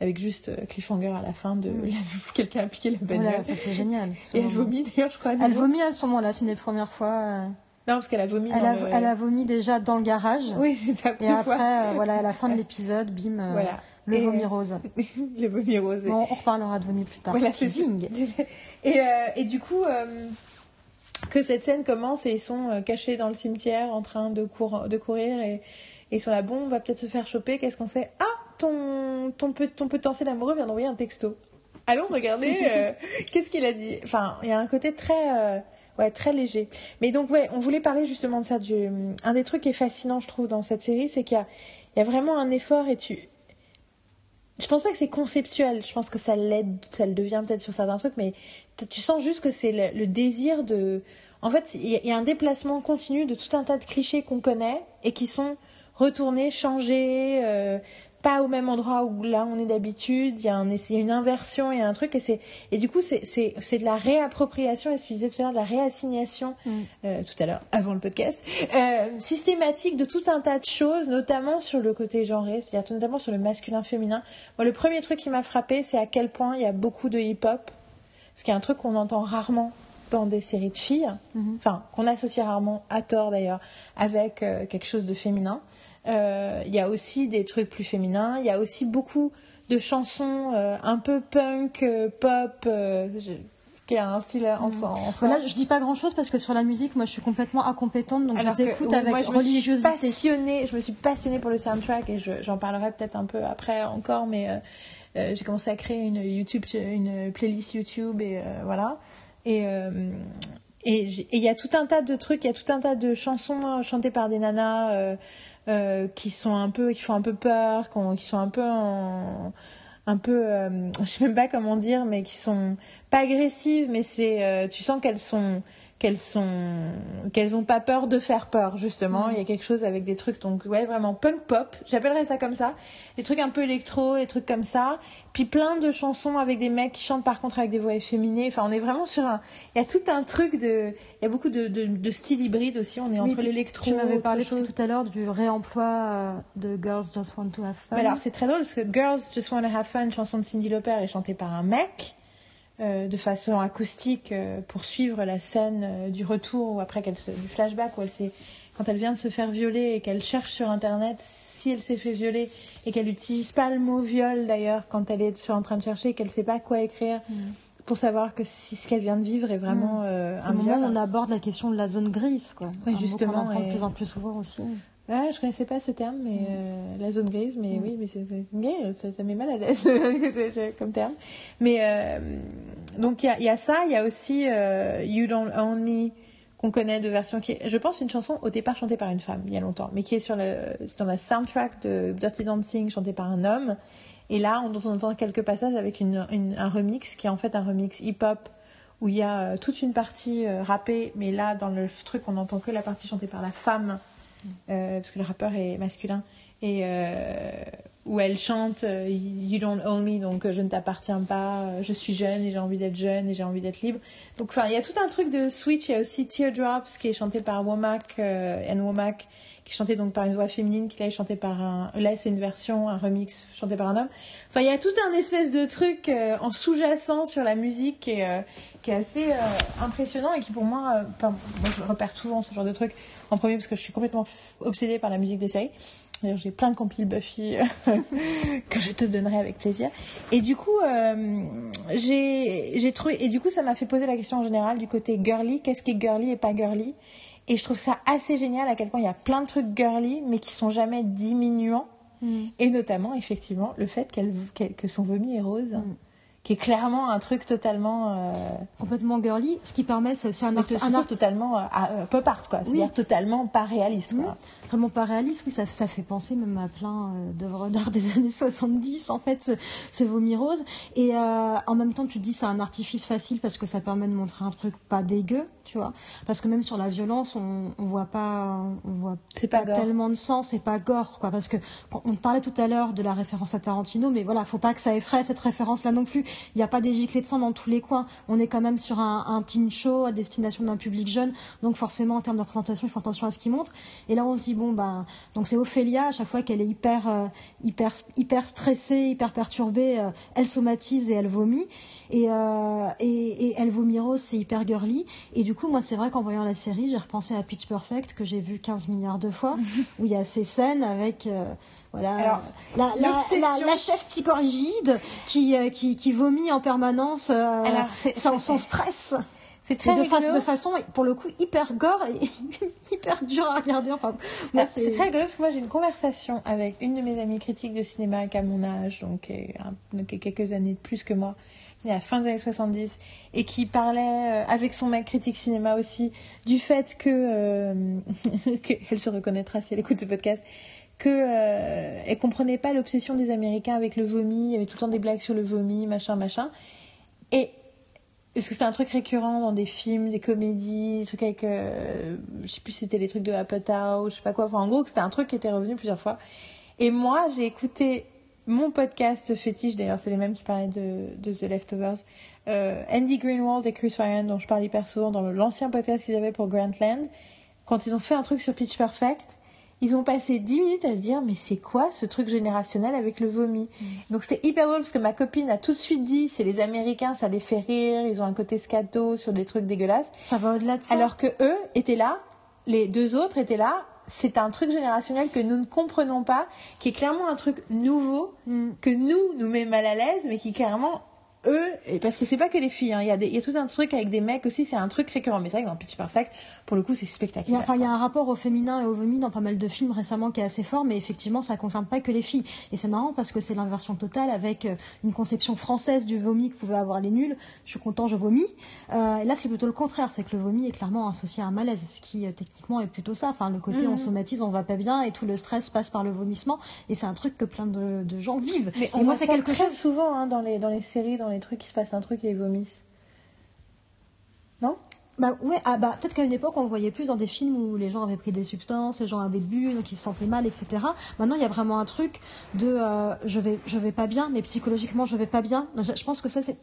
Speaker 1: Avec juste euh, cliffhanger à la fin de
Speaker 2: Mm.
Speaker 1: quelqu'un a piqué la bagnole.
Speaker 2: Voilà, ça c'est génial.
Speaker 1: et elle vomit d'ailleurs, je crois.
Speaker 2: Elle
Speaker 1: nouveau.
Speaker 2: vomit à ce moment-là, c'est une des premières fois. euh,
Speaker 1: Non, parce qu'elle a vomi
Speaker 2: Elle
Speaker 1: dans
Speaker 2: a,
Speaker 1: le-
Speaker 2: elle a vomi déjà dans le garage.
Speaker 1: Oui, c'est ça,
Speaker 2: Et après, euh, voilà, à la fin de l'épisode, bim, euh,
Speaker 1: Voilà.
Speaker 2: Le
Speaker 1: Et-
Speaker 2: vomi rose.
Speaker 1: le vomi rose.
Speaker 2: Bon, on reparlera de vomi plus tard.
Speaker 1: Voilà. Et, euh, et du coup, euh, que cette scène commence et ils sont euh, cachés dans le cimetière en train de, cour- de courir et, ils sont là, bon, on va peut-être se faire choper. Qu'est-ce qu'on fait? Ah, ton, ton, ton potentiel amoureux vient d'envoyer un texto. Allons regarder euh, qu'est-ce qu'il a dit? Enfin, il y a un côté très, euh, ouais, très léger. Mais donc, ouais, on voulait parler justement de ça. Du... Un des trucs qui est fascinant, je trouve, dans cette série, c'est qu'il y y a vraiment un effort et tu, je pense pas que c'est conceptuel. Je pense que ça l'aide, ça le devient peut-être sur certains trucs, mais tu sens juste que c'est le, désir de. En fait, il y, y a un déplacement continu de tout un tas de clichés qu'on connaît et qui sont retournés, changés, euh, pas au même endroit où là on est d'habitude. Il y a un, une inversion, il y a un truc et c'est et du coup c'est c'est c'est de la réappropriation. Et ce que tu disais tout à l'heure, de la réassignation
Speaker 2: Mm.
Speaker 1: euh, tout à l'heure, avant le podcast, euh, systématique de tout un tas de choses, notamment sur le côté genré, c'est-à-dire notamment sur le masculin-féminin. Moi, le premier truc qui m'a frappé, c'est à quel point il y a beaucoup de hip-hop, ce qui est un truc qu'on entend rarement dans des séries de filles,
Speaker 2: Mhm.
Speaker 1: enfin, qu'on associe rarement, à tort d'ailleurs, avec euh, quelque chose de féminin. Euh, Il y a aussi des trucs plus féminins, il y a aussi beaucoup de chansons euh, un peu punk, euh, pop, je- qui est un style en, en soi.
Speaker 2: Voilà, je dis pas grand chose parce que sur la musique, moi je suis complètement incompétente, donc
Speaker 1: Alors
Speaker 2: je t'écoute avec
Speaker 1: moi, je me suis
Speaker 2: religiosité.
Speaker 1: passionnée, je me suis passionnée pour le soundtrack et je- j'en parlerai peut-être un peu après encore, mais euh, euh, j'ai commencé à créer une YouTube, une playlist YouTube et euh, voilà. Et et il y a tout un tas de trucs, il y a tout un tas de chansons euh, chantées par des nanas euh, qui sont un peu, qui font un peu peur, qui sont un peu en un peu, euh, je sais même pas comment dire, mais qui sont pas agressives, mais c'est, euh, tu sens qu'elles sont, qu'elles sont qu'elles ont pas peur de faire peur justement.
Speaker 2: Mm.
Speaker 1: il y a quelque chose avec des trucs donc ouais vraiment punk pop. J'appellerais ça comme ça. Des trucs un peu électro des trucs comme ça. Puis plein de chansons avec des mecs qui chantent par contre avec des voix efféminées. Enfin on est vraiment sur un il y a tout un truc de il y a beaucoup de, de, de styles hybrides aussi. On est
Speaker 2: Oui,
Speaker 1: entre l'électro
Speaker 2: Tu m'avais parlé
Speaker 1: chose.
Speaker 2: tout à l'heure du réemploi euh, de Girls Just Want to Have Fun.
Speaker 1: Mais alors c'est très drôle parce que Girls Just Wanna Have Fun, chanson de Cindy Lauper, est chantée par un mec de façon acoustique euh, pour suivre la scène euh, du retour ou après qu'elle se, du flashback où elle s'est quand elle vient de se faire violer et qu'elle cherche sur internet si elle s'est fait violer et qu'elle n'utilise pas le mot viol d'ailleurs quand elle est en train de chercher qu'elle sait pas quoi écrire
Speaker 2: Mm.
Speaker 1: pour savoir que si ce qu'elle vient de vivre est vraiment euh,
Speaker 2: C'est
Speaker 1: un
Speaker 2: moment
Speaker 1: viol.
Speaker 2: on aborde la question de la zone grise, quoi.
Speaker 1: Oui,
Speaker 2: Un mot
Speaker 1: justement,
Speaker 2: qu'on entend
Speaker 1: et-
Speaker 2: de plus en plus souvent aussi.
Speaker 1: Ouais, je connaissais pas ce terme, mais euh, la zone grise, mais
Speaker 2: Mm.
Speaker 1: oui, mais c'est ça, ça met mal à l'aise comme terme. Mais euh, donc il y a, il y a ça, il y a aussi euh, You Don't Own Me qu'on connaît de version qui est, je pense, une chanson au départ chantée par une femme il y a longtemps, mais qui est sur le dans la soundtrack de Dirty Dancing chantée par un homme. Et là, on, on entend quelques passages avec une, une- un remix qui est en fait un remix hip-hop où il y a toute une partie rappée, mais là, dans le truc, on n'entend que la partie chantée par la femme, euh, parce que le rappeur est masculin, et euh, où elle chante euh, You don't own me, donc je ne t'appartiens pas, je suis jeune et j'ai envie d'être jeune et j'ai envie d'être libre. Donc, enfin, il y a tout un truc de switch. Il y a aussi Teardrops qui est chanté par Womack, Anne Womack, qui chanté donc par une voix féminine, qui là est chanté par un. Là, c'est une version, un remix chanté par un homme. Enfin, il y a tout un espèce de truc euh, en sous-jacent sur la musique qui est, euh, assez euh, impressionnant et qui, pour moi, moi, je repère souvent ce genre de truc en premier parce que je suis complètement obsédée par la musique des séries. D'ailleurs, j'ai plein de compiles Buffy que je te donnerai avec plaisir. Et du coup, euh, j'ai trouvé et du coup, ça m'a fait poser la question en général du côté girly. Qu'est-ce qui est girly et pas girly? Et je trouve ça assez génial à quel point il y a plein de trucs girly, mais qui sont jamais diminuants. Et notamment, effectivement, le fait qu'elle que son vomi est rose,
Speaker 2: Mm.
Speaker 1: qui est clairement un truc totalement euh,
Speaker 2: Complètement girly, ce qui permet, c'est un, art, un
Speaker 1: art
Speaker 2: art
Speaker 1: totalement euh, euh, pop art quoi. C'est-à-dire
Speaker 2: Oui.
Speaker 1: totalement pas réaliste quoi.
Speaker 2: vraiment pas réaliste. Oui, ça, ça fait penser même à plein euh, d'œuvres d'art des années 70, en fait, ce, ce vomi rose. Et en même temps, tu te dis c'est un artifice facile parce que ça permet de montrer un truc pas dégueu, tu vois. Parce que même sur la violence, on, on voit pas, on voit
Speaker 1: pas
Speaker 2: tellement de sang, c'est pas gore, quoi. Parce que quand on parlait tout à l'heure de la référence à Tarantino, mais voilà, faut pas que ça effraie cette référence-là non plus. Il n'y a pas des giclées de sang dans tous les coins. On est quand même sur un, un teen show à destination d'un public jeune, donc forcément en termes de représentation, il faut attention à ce qui montre. Et là, on se dit bon, ben, donc c'est Ophélia à chaque fois qu'elle est hyper, euh, hyper, hyper stressée, hyper perturbée, euh, elle somatise et elle vomit. Et, euh, et, et elle vomit rose, c'est hyper girly. Et du coup, moi, c'est vrai qu'en voyant la série, j'ai repensé à Pitch Perfect que j'ai vu 15 milliards de fois, où il y a ces scènes avec euh, voilà
Speaker 1: Alors,
Speaker 2: la, la,
Speaker 1: l'obsession-
Speaker 2: la, la chef psychorigide qui, euh, qui, qui vomit en permanence euh,
Speaker 1: Alors,
Speaker 2: sans, stress.
Speaker 1: C'est très
Speaker 2: de, de façon, pour le coup, hyper gore et hyper dur à regarder. Enfin,
Speaker 1: Ah, C'est très rigolo parce que moi j'ai une conversation avec une de mes amies critiques de cinéma qui a mon âge, donc qui est quelques années de plus que moi, à la fin des années 70, et qui parlait euh, avec son mec critique cinéma aussi du fait que, euh, qu'elle se reconnaîtra si elle écoute ce podcast, que euh, elle comprenait pas l'obsession des Américains avec le vomi, il y avait tout le temps des blagues sur le vomi, machin, machin, et parce que c'était un truc récurrent dans des films, des comédies, des trucs avec, euh, je sais plus si c'était les trucs de Apatow, je sais pas quoi. Enfin, en gros, c'était un truc qui était revenu plusieurs fois. Et moi, j'ai écouté mon podcast fétiche, d'ailleurs, c'est les mêmes qui parlaient de, de The Leftovers. Euh, Andy Greenwald et Chris Ryan, dont je parle hyper souvent dans l'ancien podcast qu'ils avaient pour Grantland. Quand ils ont fait un truc sur Pitch Perfect, ils ont passé 10 minutes à se dire mais c'est quoi ce truc générationnel avec le vomi Donc c'était hyper drôle parce que ma copine a tout de suite dit c'est les Américains, ça les fait rire, ils ont un côté scato sur des trucs dégueulasses.
Speaker 2: ça va au-delà de ça.
Speaker 1: Alors que eux étaient là, les deux autres étaient là, c'est un truc générationnel que nous ne comprenons pas, qui est clairement un truc nouveau,
Speaker 2: Mm.
Speaker 1: que nous nous met mal à l'aise, mais qui clairement eux, et parce que c'est pas que les filles, hein, il y, a des- y a tout un truc avec des mecs aussi, c'est un truc récurrent. Mais c'est vrai que dans Pitch Perfect, pour le coup, c'est
Speaker 2: y,
Speaker 1: spectaculaire.
Speaker 2: il y a un rapport au féminin et au vomi dans pas mal de films récemment qui est assez fort, mais effectivement, ça concerne pas que les filles. Et c'est marrant parce que c'est l'inversion totale avec euh, une conception française du vomi que pouvaient avoir les nuls. Je suis content, je vomis. Euh, et là, c'est plutôt le contraire, c'est que le vomi est clairement associé à un malaise, ce qui euh, techniquement est plutôt ça. Enfin, le côté
Speaker 1: Mhm.
Speaker 2: on somatise, on va pas bien et tout le stress passe par le vomissement. Et c'est un truc que plein de, de gens vivent.
Speaker 1: Mais
Speaker 2: et
Speaker 1: on
Speaker 2: moi, c'est quelque chose.
Speaker 1: souvent hein, dans, les, dans les séries, dans les trucs, il se passe un truc et ils vomissent. Non?
Speaker 2: Bah ouais, ah bah peut-être qu'à une époque on le voyait plus dans des films où les gens avaient pris des substances, les gens avaient bu, donc ils se sentaient mal, etc. Maintenant il y a vraiment un truc de euh, je vais je vais pas bien, mais psychologiquement je vais pas bien. Je, pense que ça c'est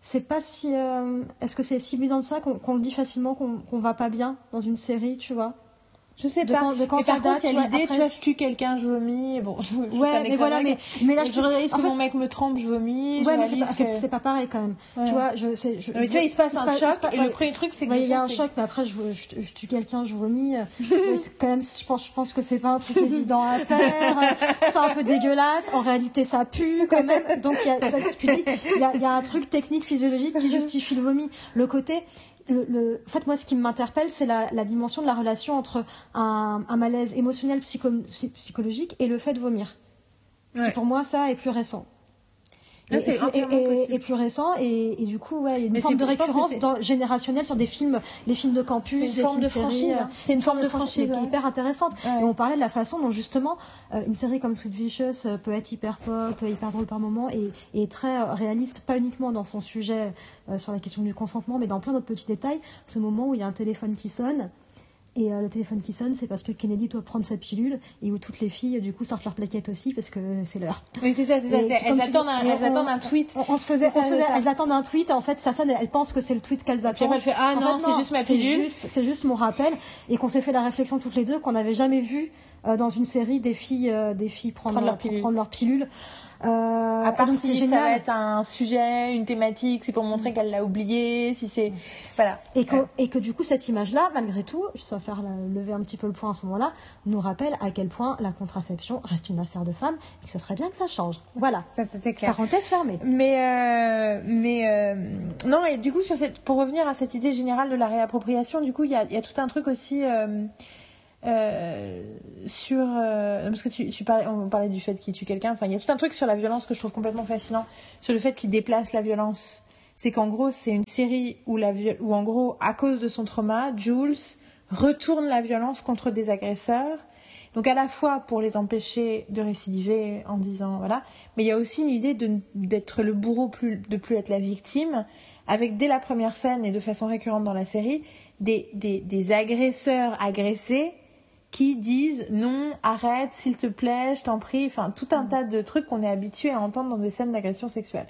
Speaker 2: c'est pas si euh, est-ce que c'est si évident de ça qu'on le dit facilement qu'on qu'on va pas bien dans une série, tu vois?
Speaker 1: Je sais
Speaker 2: De
Speaker 1: pas.
Speaker 2: quand- de quand ça
Speaker 1: par contre, il y a l'idée,
Speaker 2: après-
Speaker 1: tu vois, je tue quelqu'un, je vomis. Bon, je-
Speaker 2: Ouais, mais voilà,
Speaker 1: pas
Speaker 2: mais, mais là
Speaker 1: je réalise
Speaker 2: en
Speaker 1: que
Speaker 2: fait-
Speaker 1: mon mec me trompe, je vomis.
Speaker 2: Ouais,
Speaker 1: je
Speaker 2: mais c'est pas,
Speaker 1: que-
Speaker 2: pas pareil quand même.
Speaker 1: Ouais.
Speaker 2: Tu vois, je, c'est, je,
Speaker 1: mais tu vois, il se passe un
Speaker 2: pas-
Speaker 1: choc,
Speaker 2: passe-
Speaker 1: et le premier truc, c'est que
Speaker 2: Ouais, il y a un choc, mais après, je, je, je tue quelqu'un, je vomis. quand même, je pense, je pense que c'est pas un truc évident à faire. C'est un peu dégueulasse. En réalité, ça pue quand même. Donc, tu dis, il y a un truc technique, physiologique qui justifie le vomi. Le côté, le, le- en fait, moi, ce qui m'interpelle, c'est la, la dimension de la relation entre un, un malaise émotionnel, psycho- psychologique et le fait de vomir.
Speaker 1: Ouais.
Speaker 2: Qui, pour moi, ça est plus récent.
Speaker 1: Là,
Speaker 2: Et,
Speaker 1: c'est
Speaker 2: et- et- plus récent et, et du coup ouais il y a une
Speaker 1: Mais
Speaker 2: forme de récurrence dans- générationnelle sur des films les films de campus les
Speaker 1: forme de
Speaker 2: séries,
Speaker 1: franchise,
Speaker 2: euh.
Speaker 1: C'est une forme de franchise,
Speaker 2: est
Speaker 1: ouais.
Speaker 2: hyper intéressante
Speaker 1: Ouais.
Speaker 2: et on parlait de la façon dont justement euh, une série comme Sweet Vicious euh, peut être hyper pop hyper drôle par moment et, et très réaliste pas uniquement dans son sujet euh, sur la question du consentement mais dans plein d'autres petits détails ce moment où il y a un téléphone qui sonne et euh, le téléphone qui sonne, c'est parce que Kennedy doit prendre sa pilule et où toutes les filles, du coup, sortent leur plaquette aussi parce que c'est l'heure.
Speaker 1: Oui, c'est ça, c'est ça. Elles attendent un, elles
Speaker 2: on-
Speaker 1: attendent un tweet.
Speaker 2: On, on se faisait,
Speaker 1: ça,
Speaker 2: on se faisait- elles attendent un tweet, en fait, ça sonne, elles pensent que c'est le tweet qu'elles attendent.
Speaker 1: après, fait, ah
Speaker 2: En
Speaker 1: non, c'est juste ma
Speaker 2: c'est
Speaker 1: pilule.
Speaker 2: juste- C'est juste mon rappel, et qu'on s'est fait la réflexion toutes les deux qu'on n'avait jamais vu euh, dans une série des filles, euh, des filles prendre,
Speaker 1: Prendre leur
Speaker 2: pour
Speaker 1: pilule.
Speaker 2: prendre leur pilule. Euh,
Speaker 1: À part
Speaker 2: donc
Speaker 1: si ça va être un sujet, une thématique, c'est pour montrer qu'elle l'a oublié, si c'est. Voilà.
Speaker 2: Et que, et que du coup, cette image-là, malgré tout, je vais faire lever un petit peu le point à ce moment-là, nous rappelle à quel point la contraception reste une affaire de femmes et que ce serait bien que ça change. Voilà.
Speaker 1: Ça, ça, c'est clair.
Speaker 2: Parenthèse fermée.
Speaker 1: Mais euh, mais euh, non et du coup sur cette pour revenir à cette idée générale de la réappropriation du coup il y a, il y a tout un truc aussi euh, sur euh, parce que tu, tu parlais on parlait du fait qu'il tue quelqu'un. Enfin il y a tout un truc sur la violence que je trouve complètement fascinant. Sur le fait qu'il déplace la violence. C'est qu'en gros c'est une série où la où en gros à cause de son trauma Jules retourne la violence contre des agresseurs. Donc à la fois pour les empêcher de récidiver en disant voilà, mais il y a aussi une idée d'être le bourreau plus de plus être la victime. Avec dès la première scène et de façon récurrente dans la série des des, des agresseurs agressés qui disent non, arrête, s'il te plaît, je t'en prie, enfin tout un tas de trucs qu'on est habitué à entendre dans des scènes d'agression sexuelle.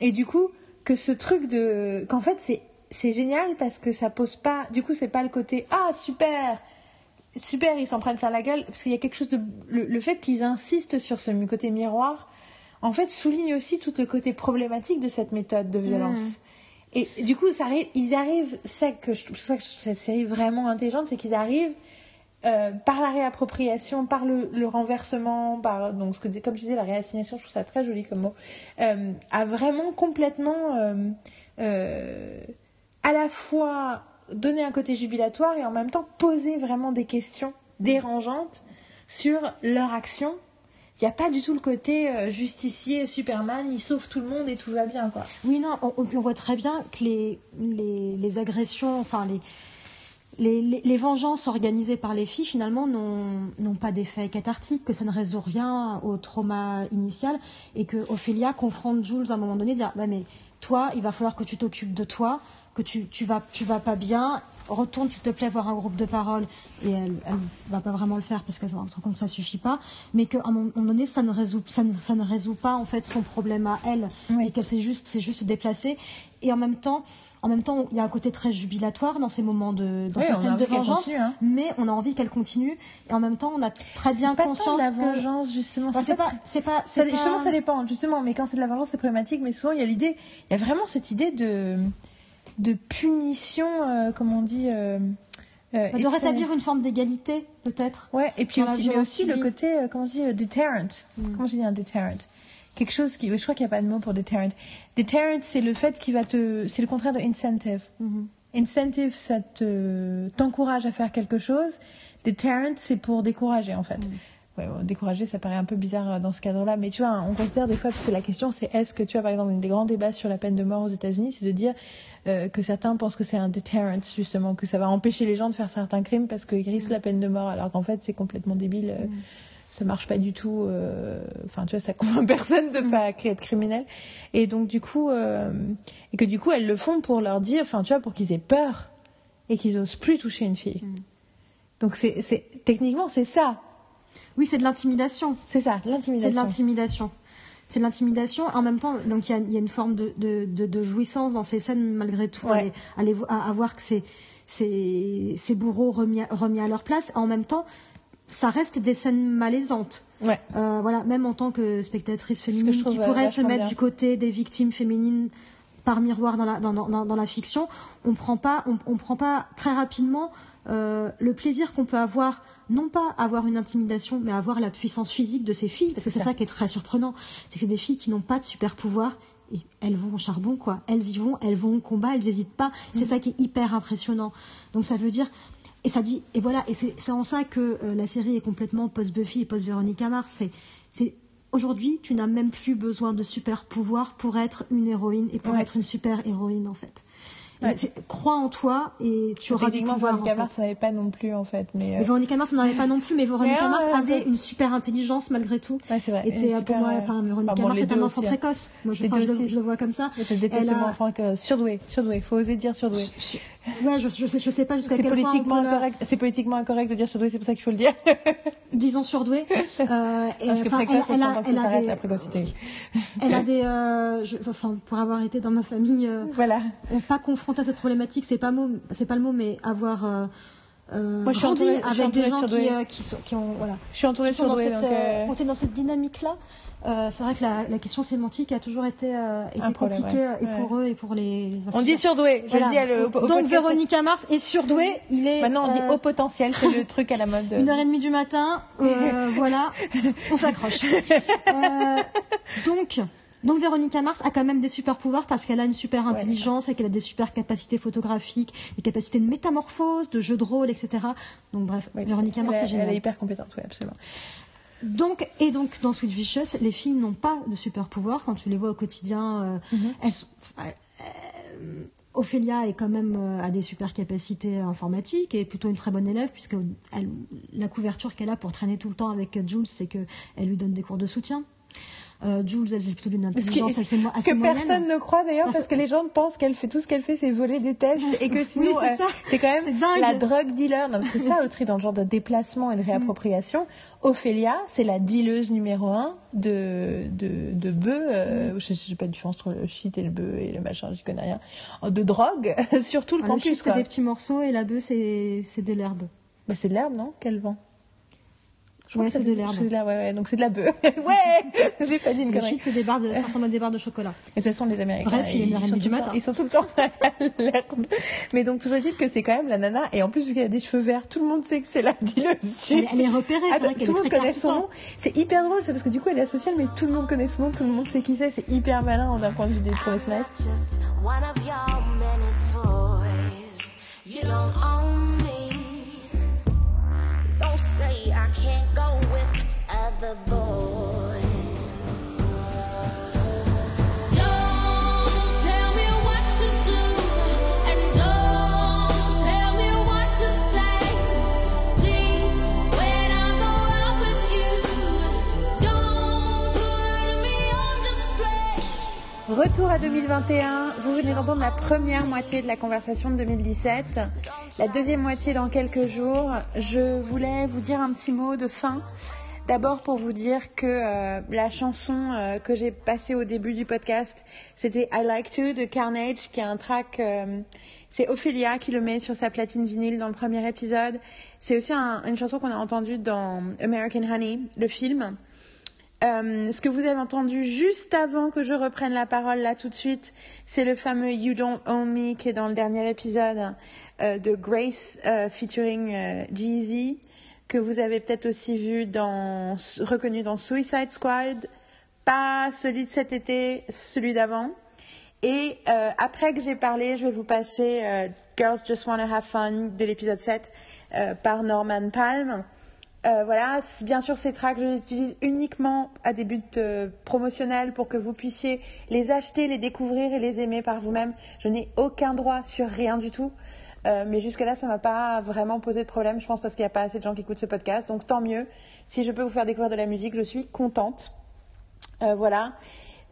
Speaker 1: Et du coup, que ce truc de qu'en fait c'est c'est génial parce que ça pose pas du coup c'est pas le côté ah super super, ils s'en prennent plein la gueule, parce qu'il y a quelque chose de... Le, le fait qu'ils insistent sur ce côté miroir, en fait, souligne aussi tout le côté problématique de cette méthode de violence. Et du coup, ça arrive, ils arrivent, c'est que je trouve ça que je trouve cette série vraiment intelligente, c'est qu'ils arrivent euh, par la réappropriation, par le, renversement, par donc ce que comme tu disais la réassignation, je trouve ça très joli comme mot, euh, à vraiment complètement euh, à la fois donner un côté jubilatoire et en même temps poser vraiment des questions dérangeantes sur leur action. Il n'y a pas du tout le côté justicier, Superman, il sauve tout le monde et tout va bien quoi.
Speaker 2: Oui, non, on, voit très bien que les, les agressions, enfin les, les, les, les vengeances organisées par les filles, finalement, n'ont pas d'effet cathartique, que ça ne résout rien au trauma initial, et que Ophélia confronte Jules à un moment donné, dire bah, mais toi, il va falloir que tu t'occupes de toi, que tu, tu, vas, tu vas pas bien, retourne s'il te plaît voir un groupe de parole, et elle, elle va pas vraiment le faire parce qu'elle se rend compte que ça suffit pas, mais qu'à un moment donné, ça ne résout, ça ne, ça ne résout pas en fait son problème à elle,
Speaker 1: Oui.
Speaker 2: et qu'elle s'est juste, juste déplacée, et en même temps, en même temps, il y a un côté très jubilatoire dans ces moments de, dans
Speaker 1: Oui,
Speaker 2: ces scènes de vengeance,
Speaker 1: continue, hein.
Speaker 2: mais on a envie qu'elle continue, et en même temps, on a très bien
Speaker 1: pas
Speaker 2: conscience
Speaker 1: de la
Speaker 2: que
Speaker 1: vengeance justement.
Speaker 2: C'est pas, c'est pas,
Speaker 1: Ça, Justement, ça dépend. Justement, mais quand c'est de la vengeance, c'est problématique. Mais souvent, il y a l'idée, il y a vraiment cette idée de de punition, euh, comme on dit. Euh, euh,
Speaker 2: de rétablir une forme d'égalité, peut-être.
Speaker 1: Ouais, et puis aussi, mais aussi le côté, euh, comment on dit, euh, deterrent. Comment je dis un deterrent? Quelque chose qui, je crois qu'il n'y a pas de mot pour deterrent. Deterrent, c'est le fait qui va te, c'est le contraire de incentive.
Speaker 2: Mhm.
Speaker 1: Incentive, ça te t'encourage à faire quelque chose. Deterrent, c'est pour décourager en fait. Ouais, bon, décourager, ça paraît un peu bizarre euh, dans ce cadre-là, mais tu vois, on considère des fois, c'est la question, c'est est-ce que tu as par exemple un des grands débats sur la peine de mort aux États-Unis, c'est de dire euh, que certains pensent que c'est un deterrent justement, que ça va empêcher les gens de faire certains crimes parce qu'ils risquent la peine de mort, alors qu'en fait c'est complètement débile. euh, Ça marche pas du tout. euh, Enfin, tu vois, ça convainc personne de pas être criminel. Et donc du coup, euh, et que du coup elles le font pour leur dire, enfin, tu vois, pour qu'ils aient peur et qu'ils osent plus toucher une fille. Donc c'est, c'est techniquement c'est ça,
Speaker 2: Oui, c'est de l'intimidation.
Speaker 1: c'est ça,
Speaker 2: C'est de
Speaker 1: l'intimidation.
Speaker 2: l'intimidation. C'est de l'intimidation. En même temps, donc il y a, il y a une forme de, de, de, de jouissance dans ces scènes malgré tout,
Speaker 1: Ouais.
Speaker 2: à, les- à, à- voir que c'est ces, ces bourreaux remis remis à leur place. En même temps, ça reste des scènes malaisantes.
Speaker 1: Ouais.
Speaker 2: Euh, voilà, même en tant que spectatrice
Speaker 1: que
Speaker 2: féminine
Speaker 1: trouve,
Speaker 2: qui pourrait se mettre
Speaker 1: bien.
Speaker 2: du côté des victimes féminines par miroir dans la, dans, dans, dans- dans la fiction, on prend pas, on, on prend pas très rapidement euh, le plaisir qu'on peut avoir, non pas avoir une intimidation, mais avoir la puissance physique de ces filles, parce que c'est
Speaker 1: ça.
Speaker 2: ça qui est très surprenant, c'est que c'est des filles qui n'ont pas de super pouvoir. Et elles vont au charbon, quoi. Elles y vont, elles vont au combat, elles n'hésitent pas. C'est ça qui est hyper impressionnant. Donc ça veut dire, et ça dit, et voilà, et c'est c'est en ça que euh, la série est complètement post-Buffy et post-Véronica Mars. C'est, c'est aujourd'hui, tu n'as même plus besoin de super pouvoir pour être une héroïne et pour
Speaker 1: Ouais.
Speaker 2: être une super héroïne en fait.
Speaker 1: Ouais.
Speaker 2: c'est- Crois en toi et tu auras
Speaker 1: Techniquement,
Speaker 2: pouvoirs.
Speaker 1: Veronica. Mars n'avait pas non plus en fait, mais. euh,
Speaker 2: Mais Mars n'en avait pas non plus, mais Véronica
Speaker 1: Mais,
Speaker 2: Mars
Speaker 1: euh,
Speaker 2: avait une super intelligence malgré tout.
Speaker 1: Ouais, c'est vrai.
Speaker 2: Et c'est
Speaker 1: Une
Speaker 2: pour
Speaker 1: super,
Speaker 2: moi,
Speaker 1: euh,
Speaker 2: enfin, Véronica
Speaker 1: enfin, bon,
Speaker 2: Mars
Speaker 1: les
Speaker 2: est un enfant
Speaker 1: aussi, hein.
Speaker 2: précoce. Moi, je, enfin, le-
Speaker 1: aussi.
Speaker 2: je le vois comme ça.
Speaker 1: C'est le
Speaker 2: a-
Speaker 1: enfant que surdoué, surdoué. Faut oser dire surdoué.
Speaker 2: Ouais, je, je sais, je sais pas jusqu'à
Speaker 1: C'est
Speaker 2: quel point on
Speaker 1: politiquement incorrect. C'est politiquement incorrect de dire surdoué, c'est pour ça qu'il faut le dire.
Speaker 2: disons surdouée. Euh, et,
Speaker 1: Parce que précoce,
Speaker 2: elle, elle a, elle a des,
Speaker 1: la précocité.
Speaker 2: elle a des, euh, je- enfin, pour avoir été dans ma famille, euh,
Speaker 1: Voilà.
Speaker 2: pas confronté à cette problématique, c'est pas mot, c'est pas le mot, mais avoir euh,
Speaker 1: Moi, je suis entourée- je suis
Speaker 2: avec des gens qui,
Speaker 1: surdoués.
Speaker 2: qui sont, qui ont, voilà,
Speaker 1: Je suis entourée
Speaker 2: qui sont dans cette,
Speaker 1: donc.
Speaker 2: dans cette dynamique-là. Euh, c'est vrai que la, la question sémantique a toujours été, euh, été
Speaker 1: Un problème,
Speaker 2: compliquée
Speaker 1: ouais.
Speaker 2: et pour eux et pour les.
Speaker 1: On dit surdoué, je
Speaker 2: Voilà.
Speaker 1: le dis à le, au, au
Speaker 2: Donc. Véronica Mars est surdouée. Il est.
Speaker 1: Maintenant, on dit
Speaker 2: euh,
Speaker 1: haut potentiel, c'est le truc à la mode.
Speaker 2: Une heure et demie du matin, euh, voilà, on s'accroche. Euh, donc, donc Véronica Mars a quand même des super pouvoirs parce qu'elle a une super intelligence et qu'elle a des super capacités photographiques, des capacités de métamorphose, de jeu de rôle, etc. Donc bref,
Speaker 1: Oui,
Speaker 2: Véronica
Speaker 1: elle,
Speaker 2: Mars
Speaker 1: est-
Speaker 2: c'est
Speaker 1: elle
Speaker 2: génial.
Speaker 1: est hyper compétente, oui, absolument.
Speaker 2: Donc et donc dans Sweet Vicious, les filles n'ont pas de super pouvoirs quand tu les vois au quotidien. euh,
Speaker 1: Mhm.
Speaker 2: elles sont- enfin, euh, Ophélia est quand même euh, a des super capacités informatiques et est plutôt une très bonne élève puisque elle- la couverture qu'elle a pour traîner tout le temps avec Jules, c'est que elle lui donne des cours de soutien. Euh, Jules, elle c'est plutôt d'une intelligence assez, mo-
Speaker 1: ce
Speaker 2: assez
Speaker 1: que
Speaker 2: moyenne.
Speaker 1: personne ne croit d'ailleurs,
Speaker 2: Parce
Speaker 1: parce que les gens pensent qu'elle fait tout ce qu'elle fait, c'est voler des tests, et que sinon,
Speaker 2: c'est
Speaker 1: euh, c'est quand même la drug dealer. Non, parce que ça, Autry, dans le genre de déplacement et de réappropriation, Ophélia, c'est la dealeuse numéro un de, de, de bœufs, euh, je sais pas la différence entre le shit et le bœuf et le machin, j'y connais rien, de drogue, sur tout le
Speaker 2: Ah, le
Speaker 1: campus,
Speaker 2: shit, c'est des petits morceaux et la bœuf, c'est c'est de l'herbe.
Speaker 1: Bah, c'est de l'herbe, non Qu'elle vend? Je
Speaker 2: Ouais,
Speaker 1: que
Speaker 2: c'est de l'herbe.
Speaker 1: C'est de l'herbe, ouais, ouais, donc c'est de la bœuf. ouais J'ai pas dit une connerie.
Speaker 2: c'est des barres de, ça ressemble à des barres de chocolat.
Speaker 1: Et de toute façon, les Américains,
Speaker 2: Bref, il est une heure et
Speaker 1: sont
Speaker 2: demie du matin.
Speaker 1: temps- ils sont tout le temps à l'herbe. Mais donc, toujours est-il que c'est quand même la nana. Et en plus, vu qu'elle a des cheveux verts, tout le monde sait que c'est la dealeuse.
Speaker 2: Elle, elle est repérée, c'est
Speaker 1: Attends,
Speaker 2: vrai qu'elle
Speaker 1: tout le monde connaît son nom. C'est hyper drôle, c'est parce que du coup, elle est asociale, mais tout le monde connaît son nom, tout le monde sait qui c'est. C'est hyper malin d'un point de vue des professionnels.
Speaker 4: You don't own
Speaker 1: Retour à 2021, vous venez d'entendre la première moitié de la conversation de 2017, la deuxième moitié dans quelques jours. Je voulais vous dire un petit mot de fin. D'abord pour vous dire que euh, la chanson euh, que j'ai passée au début du podcast, c'était I Like To de Carnage, qui est un track, euh, c'est Ophelia qui le met sur sa platine vinyle dans le premier épisode. C'est aussi un- une chanson qu'on a entendue dans American Honey, le film. Euh, ce que vous avez entendu juste avant que je reprenne la parole là tout de suite, c'est le fameux You Don't Own Me qui est dans le dernier épisode euh, de Grace euh, featuring Jeezy que vous avez peut-être aussi vu dans reconnu dans Suicide Squad, pas celui de cet été, celui d'avant. Et après que j'ai parlé, je vais vous passer Girls Just Wanna Have Fun de l'épisode 7 euh, par Norman Palm. Euh, voilà, bien sûr, ces tracks, je les utilise uniquement à des buts euh, promotionnels pour que vous puissiez les acheter, les découvrir et les aimer par vous-même. Je n'ai aucun droit sur rien du tout. Euh, mais jusque-là, ça m'a pas vraiment posé de problème, je pense, parce qu'il n'y a pas assez de gens qui écoutent ce podcast. Donc tant mieux. Si je peux vous faire découvrir de la musique, je suis contente. Euh, voilà.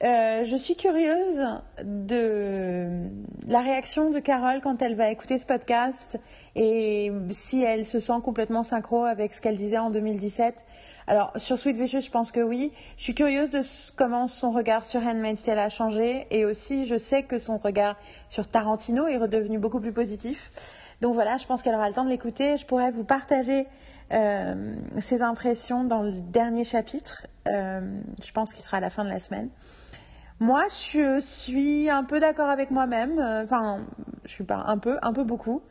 Speaker 1: Euh, je suis curieuse de la réaction de Carole quand elle va écouter ce podcast et si elle se sent complètement synchro avec ce qu'elle disait en 2017. Alors sur Sweet Vicious, je pense que oui. Je suis curieuse de comment son regard sur Handmaid's Tale a changé et aussi je sais que son regard sur Tarantino est redevenu beaucoup plus positif. Donc voilà, je pense qu'elle aura le temps de l'écouter. Je pourrais vous partager euh, ses impressions dans le dernier chapitre. Euh, je pense qu'il sera à la fin de la semaine. Moi, je suis un peu d'accord avec moi-même. euh, Enfin, je suis pas un peu, un peu beaucoup.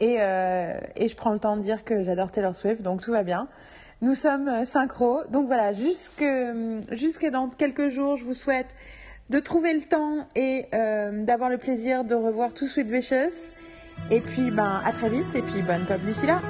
Speaker 1: Et, euh, et je prends le temps de dire que j'adore Taylor Swift, donc tout va bien. Nous sommes euh, synchro. Donc voilà, jusque, jusque dans quelques jours, je vous souhaite de trouver le temps et d'avoir le plaisir de revoir tout Sweet Vicious. Et puis, ben, à très vite. Et puis, bonne pop d'ici là.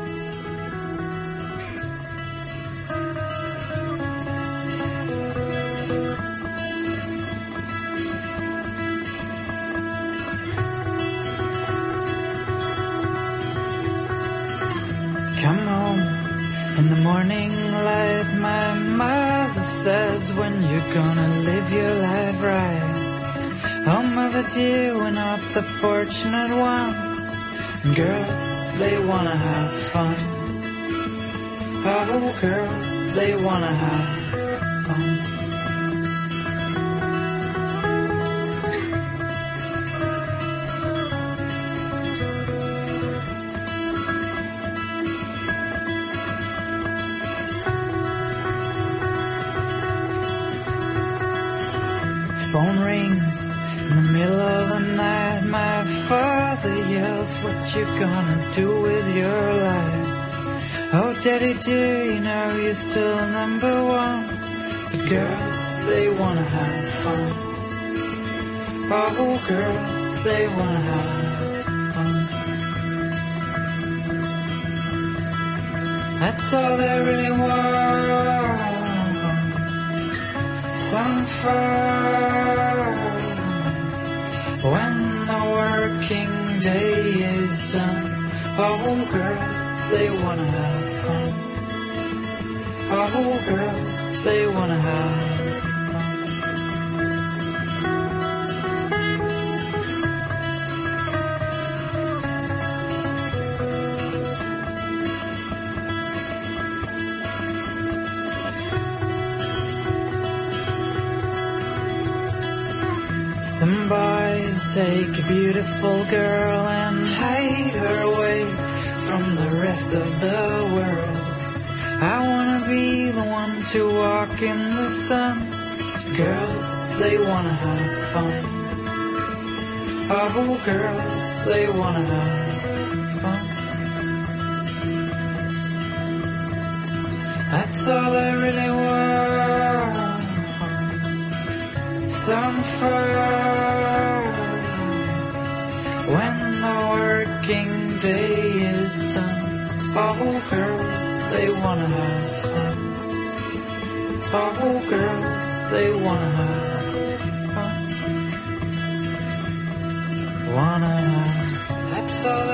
Speaker 5: Dear, we're not the fortunate ones. Girls, they wanna have fun. Oh, girls, they wanna have fun. You gonna do with your life? Oh, daddy dear, you know you're still number one. But girls, they wanna have fun. Oh, girls, they wanna have fun. That's all they really want some fun when the working day is done. Oh, girls, they wanna have fun. Oh, girls, they wanna have fun. Take a beautiful girl and hide her away from the rest of the world. I wanna be the one to walk in the sun. Girls, they wanna have fun. Oh, girls, they wanna have fun. That's all I really want some fun day is done. Oh, girls, they wanna have fun. Oh, girls, they wanna have fun. Wanna have.